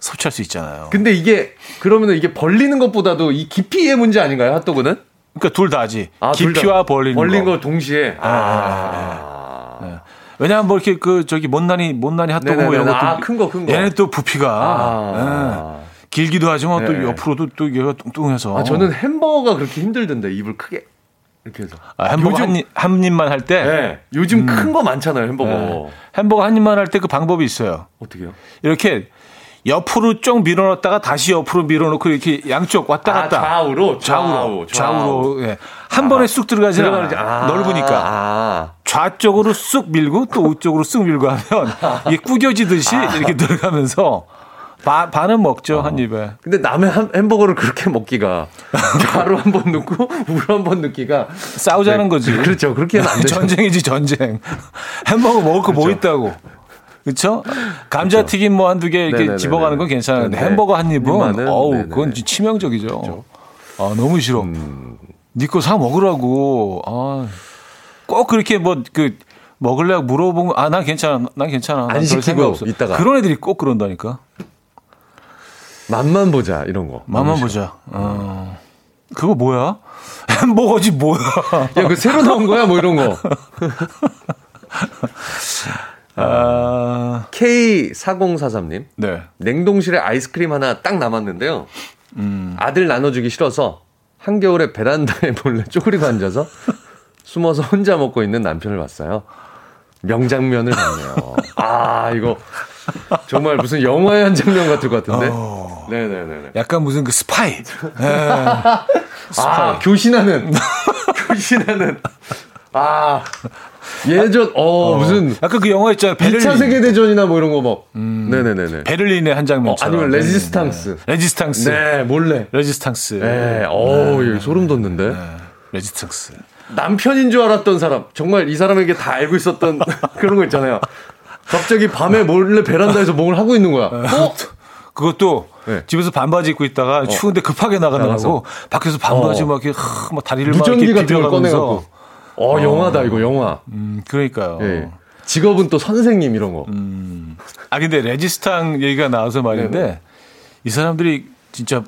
섭취할 수 있잖아요. 근데 이게 그러면은 이게 벌리는 것보다도 이 깊이의 문제 아닌가요? 핫도그는? 그러니까 둘 다지. 아, 둘 다. 깊이와 벌리는 벌린 거. 거 동시에. 아, 아. 네. 왜냐하면 뭐 이렇게 그 저기 못난이 못난이 핫도그 뭐 이런 네네네. 것도 아, 큰 거, 큰 거. 얘네 또 부피가 아. 예. 길기도 하지만 또 네. 옆으로도 또 얘가 뚱뚱해서 아, 저는 햄버거가 그렇게 힘들던데 입을 크게 이렇게 해서. 아, 햄버거 요즘- 한, 입, 한 입만 할 때 네. 요즘 큰거 많잖아요, 햄버거. 네. 햄버거 한 입만 할 때 그 방법이 있어요. 어떻게요? 이렇게 옆으로 쭉 밀어넣었다가 다시 옆으로 밀어넣고 이렇게 양쪽 왔다 아, 갔다 좌우로 좌우로 좌우, 좌우로 예. 한 번에 쑥 들어가지 않아. 아. 넓으니까 아. 좌쪽으로 쑥 밀고 또 우쪽으로 쑥 밀고 하면 이게 구겨지듯이 아. 이렇게 들어가면서 바, 반은 먹죠 한 입에 근데 남의 햄버거를 그렇게 먹기가 [laughs] 좌로 한 번 넣고 우로 한 번 넣기가 싸우자는 네, 거지 그렇죠. 그렇게 하면 안 [laughs] 되죠. 전쟁이지 전쟁 [laughs] 햄버거 먹을 거뭐 있다고 그렇죠? 감자튀김 뭐 한두 개 이렇게 네네네네. 집어가는 건 괜찮은데 네. 햄버거 한 입은 어우 네네네. 그건 치명적이죠. 아 너무 싫어. 음. 니거 사 먹으라고. 아, 꼭 그렇게 뭐 그 먹을래 물어보면 아 난 괜찮아 난 괜찮아 난별 시키고 생각 없어. 있다가. 그런 애들이 꼭 그런다니까. 맛만 보자 이런 거. 맛만 보자. 어. 그거 뭐야? [laughs] 햄버거지 뭐야? 야, 그 새로 나온 거야? 뭐 이런 거. [laughs] 아, K4043님. 네. 냉동실에 아이스크림 하나 딱 남았는데요. 음. 아들 나눠주기 싫어서 한겨울에 베란다에 [laughs] 몰래 쪼그리고 앉아서 숨어서 혼자 먹고 있는 남편을 봤어요. 명장면을 봤네요. 아, 이거 정말 무슨 영화의 한 장면 같을 것 같은데. 어. 네네네. 약간 무슨 그 스파이. 예. 아, 교신하는. [laughs] 교신하는. 아, [laughs] 예전, 어, 무슨. 약간 그 영화 있잖아요. 2차 베를린. 세계 대전이나 뭐 이런 거 막. 네네네네. 베를린의 한 어, 장면처럼. 아니면 레지스탕스. 네. 레지스탕스. 네, 몰래. 레지스탕스. 네, 어우, 이거 소름 돋는데. 네. 레지스탕스. 남편인 줄 알았던 사람, 정말 이 사람에게 다 알고 있었던 [laughs] 그런 거 있잖아요. 갑자기 밤에 몰래 베란다에서 뭘 하고 있는 거야. 어? 그것도 네. 집에서 반바지 입고 있다가 추운데 급하게 나가느라고. 밖에서 반바지 어. 막 이렇게 하, 막 다리를 막 이렇게 비벼가면서 꺼내갖고. 어, 영화다, 이거 영화. 음, 그러니까요. 예. 직업은 또 선생님 이런 거. 아 근데 레지스탕 얘기가 나와서 말인데 네네. 이 사람들이 진짜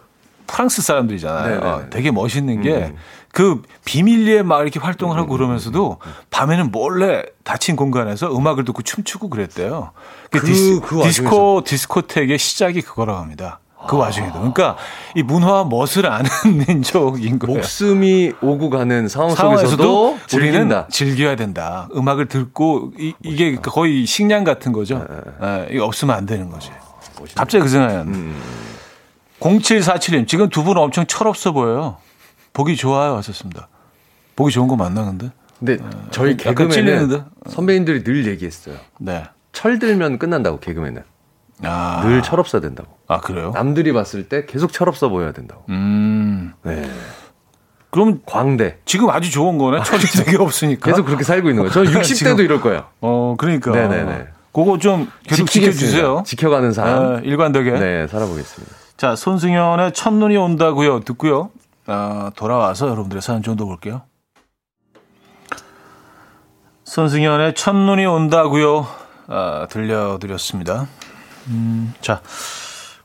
프랑스 사람들이잖아요. 네네네. 어, 되게 멋있는 게 음. 그 비밀리에 막 이렇게 활동을 하고 그러면서도 밤에는 몰래 닫힌 공간에서 음악을 듣고 춤추고 그랬대요. 그, 그- 디스, 그 디스코 디스코텍의 시작이 그거라고 합니다. 그 와중에도. 그러니까 이 문화와 멋을 아는 [laughs] 민족인 거예요. 목숨이 오고 가는 상황 속에서도 우리는. 즐겨야 된다. 음악을 듣고 이, 게 거의 식량 같은 거죠. 예, 이거 없으면 안 되는 거지. 갑자기 그 생각이 났네. 음. 0747님, 지금 두 분 엄청 철없어 보여요. 보기 좋아요. 하셨습니다. 보기 좋은 거 맞나, 근데? 근데 저희 약간 찔리는데? 개그맨은 선배님들이 늘 얘기했어요. 네. 철들면 끝난다고 개그맨은. 아, 늘 철없어야 된다고. 아 그래요? 남들이 봤을 때 계속 철없어 보여야 된다고. 음. 네. 그럼 광대. 지금 아주 좋은 거네. 철이 되게 없으니까. 계속 그렇게 살고 있는 거예요. 저는 60대도 [laughs] 지금- 이럴 거예요. 어, 그러니까. 네네네. 그거 좀 계속 지키겠습니다. 지켜주세요. 지켜가는 삶. 아, 일관되게. 네, 살아보겠습니다. 자, 손승연의 첫눈이 온다고요. 듣고요. 아, 돌아와서 여러분들의 사연 좀 더 볼게요. 손승연의 첫눈이 온다고요. 아, 들려드렸습니다. 음, 자,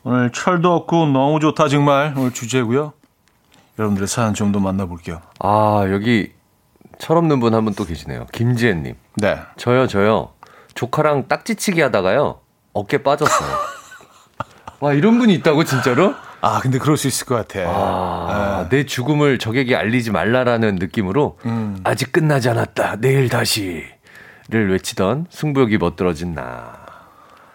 오늘 철도 없고 너무 좋다 정말 오늘 주제고요. 여러분들의 사연 좀 더 만나볼게요. 아, 여기 철없는 분 한 분 또 계시네요. 김지혜님. 네. 저요, 저요. 조카랑 딱지치기 하다가요. 어깨 빠졌어요. [laughs] 와, 이런 분이 있다고, 진짜로? 아, 근데 그럴 수 있을 것 같아. 아, 내 죽음을 적에게 알리지 말라라는 느낌으로 음. 아직 끝나지 않았다. 내일 다시를 외치던 승부욕이 멋들어진 나.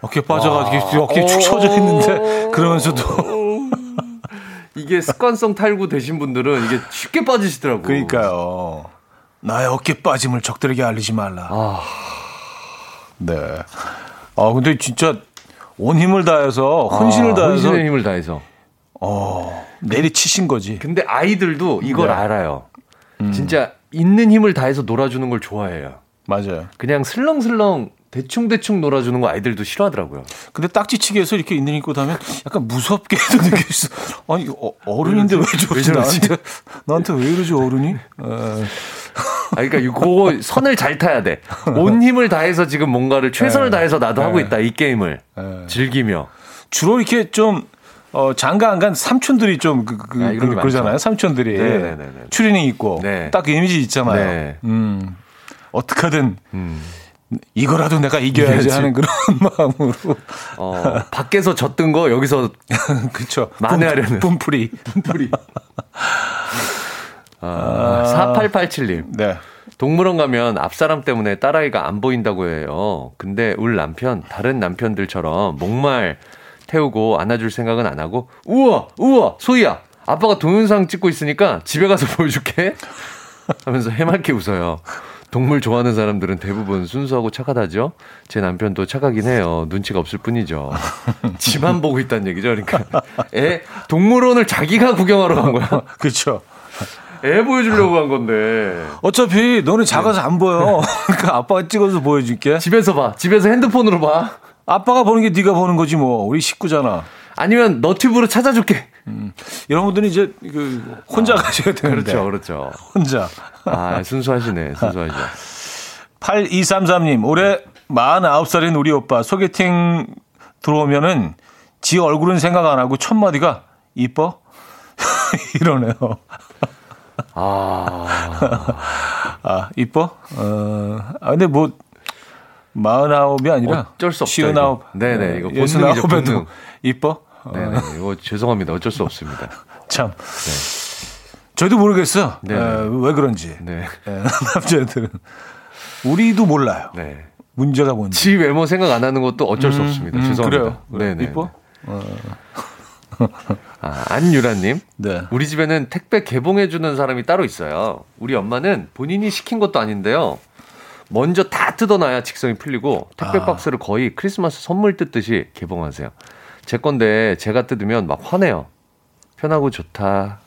어깨 빠져가지고 어깨 축 처져 있는데 그러면서도 [laughs] 이게 습관성 탈구 되신 분들은 이게 쉽게 빠지시더라고. 그러니까요. 나의 어깨 빠짐을 적들에게 알리지 말라. 아, 네. 아 근데 진짜 온 힘을 다해서 혼신을 아, 다해서 혼신의 힘을 다해서. 어, 내리치신 거지. 근데 아이들도 이걸 네. 알아요. 음. 진짜 있는 힘을 다해서 놀아주는 걸 좋아해요. 맞아요. 그냥 슬렁슬렁 대충 대충 놀아주는 거 아이들도 싫어하더라고요. 근데 딱지치기에서 이렇게 있는 입고 다면 약간 무섭게도 느낄 수. 아니 어, 어른인데 왜 저러지? 나한테 나한테 왜 이러지 어른이? 어, 아, 그러니까 이거 선을 잘 타야 돼. 온 힘을 다해서 지금 뭔가를 최선을 네. 다해서 나도 하고 있다. 이 게임을 네. 즐기며. 주로 이렇게 좀 어, 장가 안 간 삼촌들이 좀 그, 그, 아, 그, 그러잖아요. 많죠. 삼촌들이 네네네네. 추리닝 입고 네. 딱그 이미지 있잖아요. 네. 음. 어떻게든 음. 이거라도 내가 이겨야지 이겨야지. 하는 그런 [laughs] 마음으로 어, 밖에서 졌던 거 여기서 [laughs] 그렇죠. 만회하려는. 분풀이. 뿌리. [laughs] 아, 4887님. 네. 동물원 가면 앞사람 때문에 딸아이가 안 보인다고 해요. 근데 울 남편, 다른 남편들처럼 목말 태우고 안아줄 생각은 안 하고, 우와, 우와, 소희야, 아빠가 동영상 찍고 있으니까 집에 가서 보여줄게. 하면서 해맑게 웃어요. 동물 좋아하는 사람들은 대부분 순수하고 착하다죠? 제 남편도 착하긴 해요. 눈치가 없을 뿐이죠. [laughs] 집안 보고 있다는 얘기죠. 그러니까. 애, 동물원을 자기가 구경하러 간 거야. [laughs] 그렇죠. 애 보여주려고 간 건데. 어차피 너는 작아서 안 보여. [laughs] 그러니까 아빠가 찍어서 보여줄게. 집에서 봐. 집에서 핸드폰으로 봐. 아빠가 보는 게 네가 보는 거지 뭐. 우리 식구잖아. 아니면 너튜브로 찾아줄게. 이런 분들은 이제 그 혼자 가셔야 되는데. 그렇죠, 그렇죠. 혼자. 아, 순수하시네, 순수하시죠. 8233님, [laughs] 올해 49살인 우리 오빠 소개팅 들어오면은 지 얼굴은 생각 안 하고 첫 마디가 이뻐? [laughs] 이러네요. 아, 아, 이뻐? 어, 아, 근데 뭐, 49이 아니라. 어쩔 수 없죠, 시흔아홉. 네네, 이거 예순 본능이죠, 본능. 이뻐? 어, 네네. 이거 죄송합니다. 어쩔 수 없습니다. [laughs] 참. 저도 모르겠어. 네네. 에, 왜 그런지. 네. [laughs] 에, 남자들은. 우리도 몰라요. 네. 문제가 뭔지. 지 외모 생각 안 하는 것도 어쩔 수 없습니다. 음, 죄송합니다. 그래요. 네네. 이뻐? 아, 안유라님. 네. 우리 집에는 택배 개봉해주는 사람이 따로 있어요. 우리 엄마는 본인이 시킨 것도 아닌데요. 먼저 다 뜯어놔야 직성이 풀리고 택배 아. 박스를 거의 크리스마스 선물 뜯듯이 개봉하세요. 제 건데 제가 뜯으면 막 화내요. 편하고 좋다.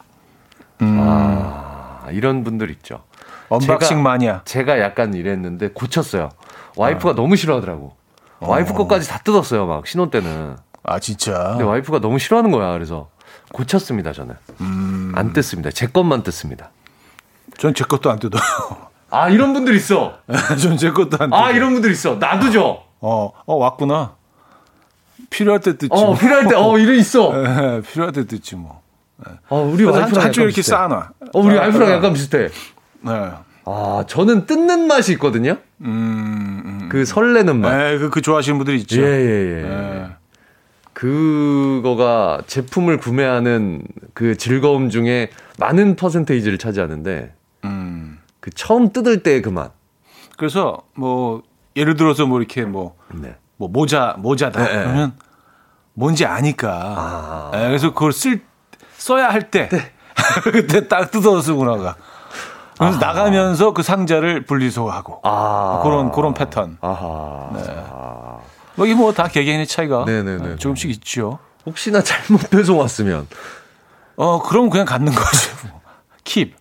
음, 아, 이런 분들 있죠. unboxing 제가- 마니아. 제가 약간 이랬는데 고쳤어요. 와이프가 너무 싫어하더라고. 와이프 어. 것까지 다 뜯었어요. 막 신혼 때는. 아, 진짜. 근데 와이프가 너무 싫어하는 거야. 그래서 고쳤습니다. 저는 음. 안 뜯습니다. 제 것만 뜯습니다. 전 제 것도 안 뜯어요. 아 이런 분들 있어. [laughs] 전 제 것도 안 뜯어요. 아 이런 분들 있어. 나도 줘. 어, 어, 왔구나. 필요할 때 뜯지. 어 뭐. 필요할 때 어 이런 있어. 에, [laughs] 필요할 때 뜯지 뭐. 어 우리 와이프랑 한, 한쪽 이렇게. 쌓아놔. 어 우리 와이프랑 아, 약간 비슷해. 네. 아 저는 뜯는 맛이 있거든요. 음, 음. 그 설레는 맛. 네, 그, 그 좋아하시는 분들이 있죠. 예 예 예. 네. 그거가 제품을 구매하는 그 즐거움 중에 많은 퍼센테이지를 차지하는데 음. 그 처음 뜯을 때의 그 맛. 그래서 뭐 예를 들어서 뭐 이렇게 뭐, 네. 뭐 모자 모자다. 네, 네. 그러면 뭔지 아니까. 아. 예, 그래서 그걸 쓸 써야 할 때 [laughs] 그때 딱 뜯어 쓰고 나가. 그래서 나가면서 그 상자를 분리수거하고 아. 그런 그런 패턴. 아하. 뭐 이게 뭐 다 개개인의 차이가 네네네. 예, 조금씩 있죠. 혹시나 잘못 [laughs] 배송 왔으면 어 그럼 그냥 갖는 거지. 뭐. 킵.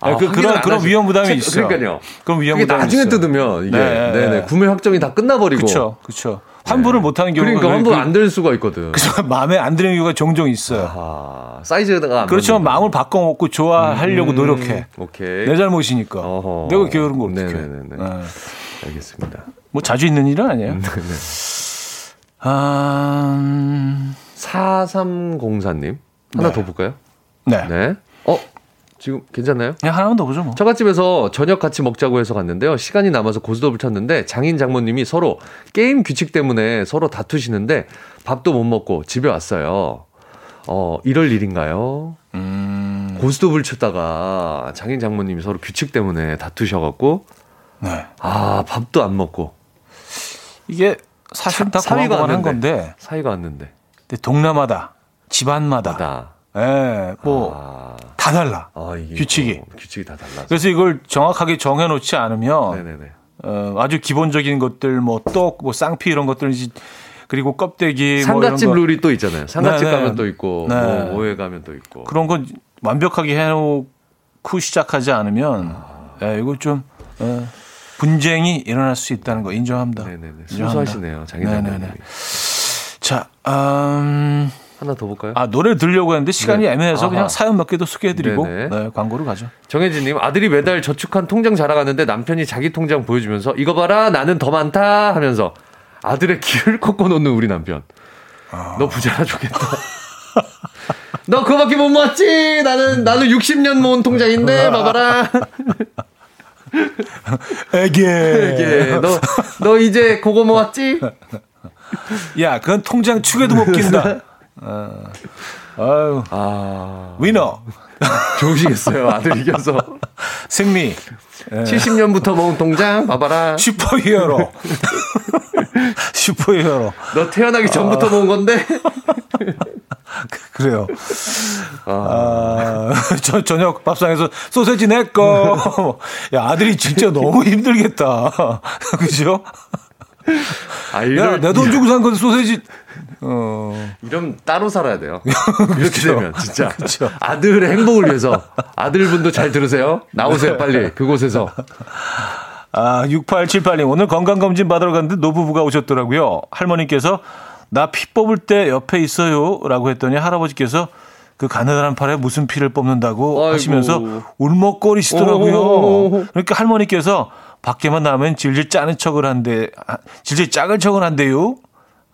아, 예, 그, 그런 안 그런 위험 부담이 체- 있어. 그러니까요. 그럼 위험 부담이 나중에 있어. 뜯으면 이게 네, 네, 네, 네. 구매 확정이 다 끝나버리고 그렇죠, 그렇죠. 환불을 못하는 경우가 그러니까 그- 환불 그- 안될 수가 있거든. 그래서 [laughs] 마음에 안 드는 경우가 종종 있어요. 아, 사이즈가 안 그렇지만. 마음을 바꿔 먹고 좋아하려고 음, 노력해. 오케이. 내 잘못이니까. 어허. 내가 게으른 걸 어떻게 네네네 네. 알겠습니다. 뭐 자주 있는 일은 아니에요. 네네. 아, 음, 4304님. 하나 네. 더 볼까요? 네. 네. 어? 지금 괜찮나요? 그냥 하나만 더 보죠 뭐. 처갓집에서 저녁 같이 먹자고 해서 갔는데요. 시간이 남아서 고스톱을 쳤는데 장인 장모님이 서로 게임 규칙 때문에 서로 다투시는데 밥도 못 먹고 집에 왔어요. 어, 이럴 일인가요? 음, 고스톱을 쳤다가 장인 장모님이 서로 규칙 때문에 다투셔갖고 네. 아 밥도 안 먹고 이게 사실 다 사위가 왔는데. 건데 사이가 왔는데 근데 동남아다 집안마다 나 예, 뭐다 아, 달라. 아, 규칙이. 뭐 규칙이 다 달라서 그래서 이걸 정확하게 정해놓지 않으면 네네네 어, 아주 기본적인 것들 뭐 떡, 뭐 쌍피 이런 것들 이제 그리고 껍데기 뭐 이런 상갓집 거 룰이 또 있잖아요. 상갓집 네, 네. 가면 또 있고 네. 뭐 오해 가면 또 있고 그런 건 완벽하게 해놓고 시작하지 않으면 아. 예, 이거 좀 예, 분쟁이 일어날 수 있다는 거 인정합니다. 네네네. 순수하시네요 장인. 장모님 자, 음, 하나 더 볼까요? 아 노래를 들려고 했는데 시간이 네. 애매해서 아하. 그냥 사연 몇개더 소개해드리고. 네, 광고로 가죠. 정혜진님 아들이 매달 저축한 통장 자랑하는데 남편이 자기 통장 보여주면서 이거 봐라 나는 더 많다 하면서 아들의 귀를 [laughs] 꺾어 놓는 우리 남편. 너 부자라 좋겠다. [laughs] 너 그거밖에 못 모았지? 나는 나는 60년 모은 통장인데 봐봐라. [laughs] 에게. 이게 너너 이제 그거 모았지? 야, 그건 통장 축에도 못 낀다. 어. 아유, 아 위너, 좋으시겠어요 아들 이겨서 [laughs] 승리, 70년부터 모은 통장 봐봐라. 슈퍼히어로. [laughs] 슈퍼히어로. 너 태어나기 전부터 모은 건데. [laughs] 그래요. 아, 저, 저녁 밥상에서 소세지 내꺼. 야, 아들이 진짜 너무 힘들겠다. 그죠? 아 야, 이럴 내돈 주고 산 건데 소세지. 어, 이러면 따로 살아야 돼요. [laughs] 이렇게 되면 진짜 그쵸. 아들의 행복을 위해서 아들분도 잘 들으세요. 나오세요 빨리 그곳에서. 아, 6878님. 오늘 건강검진 받으러 갔는데 노부부가 오셨더라고요. 할머니께서 나 피 뽑을 때 옆에 있어요. 라고 했더니 할아버지께서 그 가느다란 팔에 무슨 피를 뽑는다고 아이고. 하시면서 울먹거리시더라고요. 오호호호호. 그러니까 할머니께서 밖에만 나면 질질 짜는 척을 한대, 아, 질질 짝을 척을 한대요.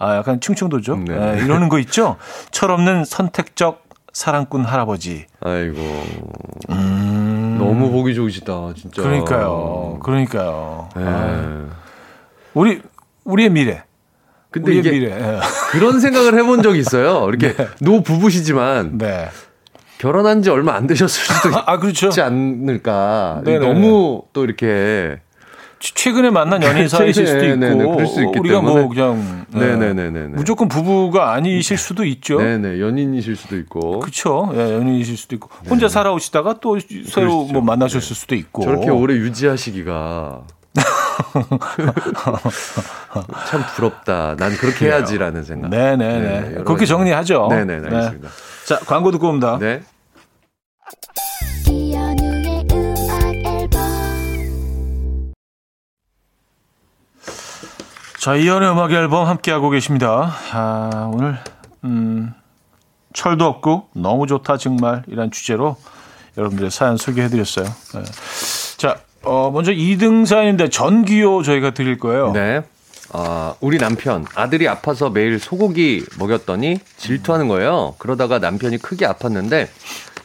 아, 약간 충청도죠. 네. 예, 이러는 거 있죠. 철없는 선택적 사랑꾼 할아버지. 아이고 너무 보기 좋으시다 진짜. 음. 그러니까요. 그러니까요. 예. 아, 우리, 우리의 미래. 근데 우리의 이게 미래. 예. 그런 생각을 해본 적이 있어요. 이렇게 [laughs] 노 부부시지만 네. 결혼한 지 얼마 안 되셨을 수도 [laughs] 아, 그렇죠. 있지 않을까. 네네. 너무 또 이렇게 최근에 만난 연인 사이실 [laughs] 수도 있고, 네네, 그럴 수 있기 우리가 뭐 때문에. 그냥 네. 네네네네. 무조건 부부가 아니실 수도 있죠. 네네 연인이실 수도 있고 그렇죠. 예, 연인이실 수도 있고 혼자 살아오시다가 또 새로 그러시죠. 뭐 만나셨을 수도 있고. 저렇게 오래 유지하시기가 [laughs] 참 부럽다. 난 그렇게 해야지라는 생각. 네네네. 네, 그렇게. 정리하죠. 네네 알겠습니다. 자 광고 듣고 옵니다. 네. 자 이연의 음악 앨범 함께 하고 계십니다. 아, 오늘 음, 철도 없고 너무 좋다 정말 이란 주제로 여러분들의 사연 소개해드렸어요. 네. 자 어, 먼저 2등 사연인데 전기요 저희가 드릴 거예요. 네. 아, 우리 남편 아들이 아파서 매일 소고기 먹였더니 질투하는 거예요. 그러다가 남편이 크게 아팠는데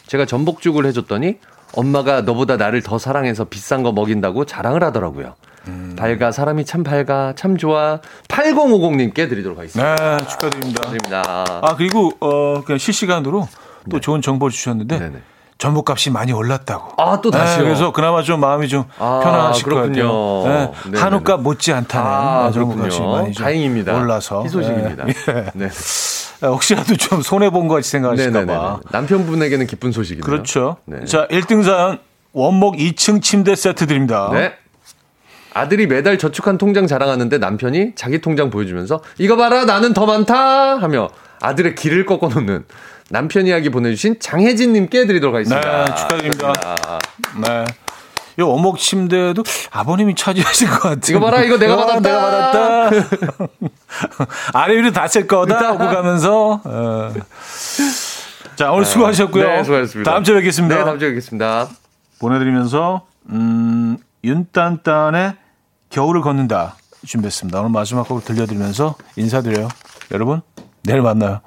제가 전복죽을 해줬더니 엄마가 너보다 나를 더 사랑해서 비싼 거 먹인다고 자랑을 하더라고요. 밝아 사람이 참 밝아 참 좋아 8050님께 드리도록 하겠습니다. 네, 축하드립니다. 드립니다. 아 그리고 어 그냥 실시간으로 또 좋은 정보를 주셨는데 네네. 전복값이 많이 올랐다고. 아, 또 다시요? 네, 그래서 그나마 좀 마음이 좀 아, 편안하실 그렇군요. 것 같아요. 네, 네네네. 한우값 못지 않다는 아, 전복값이. 많이 좀 다행입니다. 올라서 희소식입니다. 네. 네. 네, 혹시라도 좀 손해 본 것 같이 생각하실까 네네네. 봐. 남편분에게는 기쁜 소식이네요. 그렇죠. 네. 자, 1등 사연 원목 2층 침대 세트 드립니다. 네. 아들이 매달 저축한 통장 자랑하는데 남편이 자기 통장 보여주면서 이거 봐라 나는 더 많다 하며 아들의 길을 꺾어 놓는 남편 이야기 보내주신 장혜진님께 드리도록 하겠습니다. 네, 축하드립니다. 네. 이 원목 침대도 아버님이 차지하신 것 같아요. 이거 봐라, 이거 내가 받았다. 내가 받았다. [laughs] 아래 위로 다쓸 거다. 오고 가면서. 어. 자, 오늘 수고하셨고요. 네, 수고하셨습니다. 다음 주에 뵙겠습니다. 네, 다음 주에 뵙겠습니다. 보내드리면서, 음, 윤딴딴의 겨울을 걷는다 준비했습니다. 오늘 마지막 곡을 들려드리면서 인사드려요. 여러분, 내일 만나요.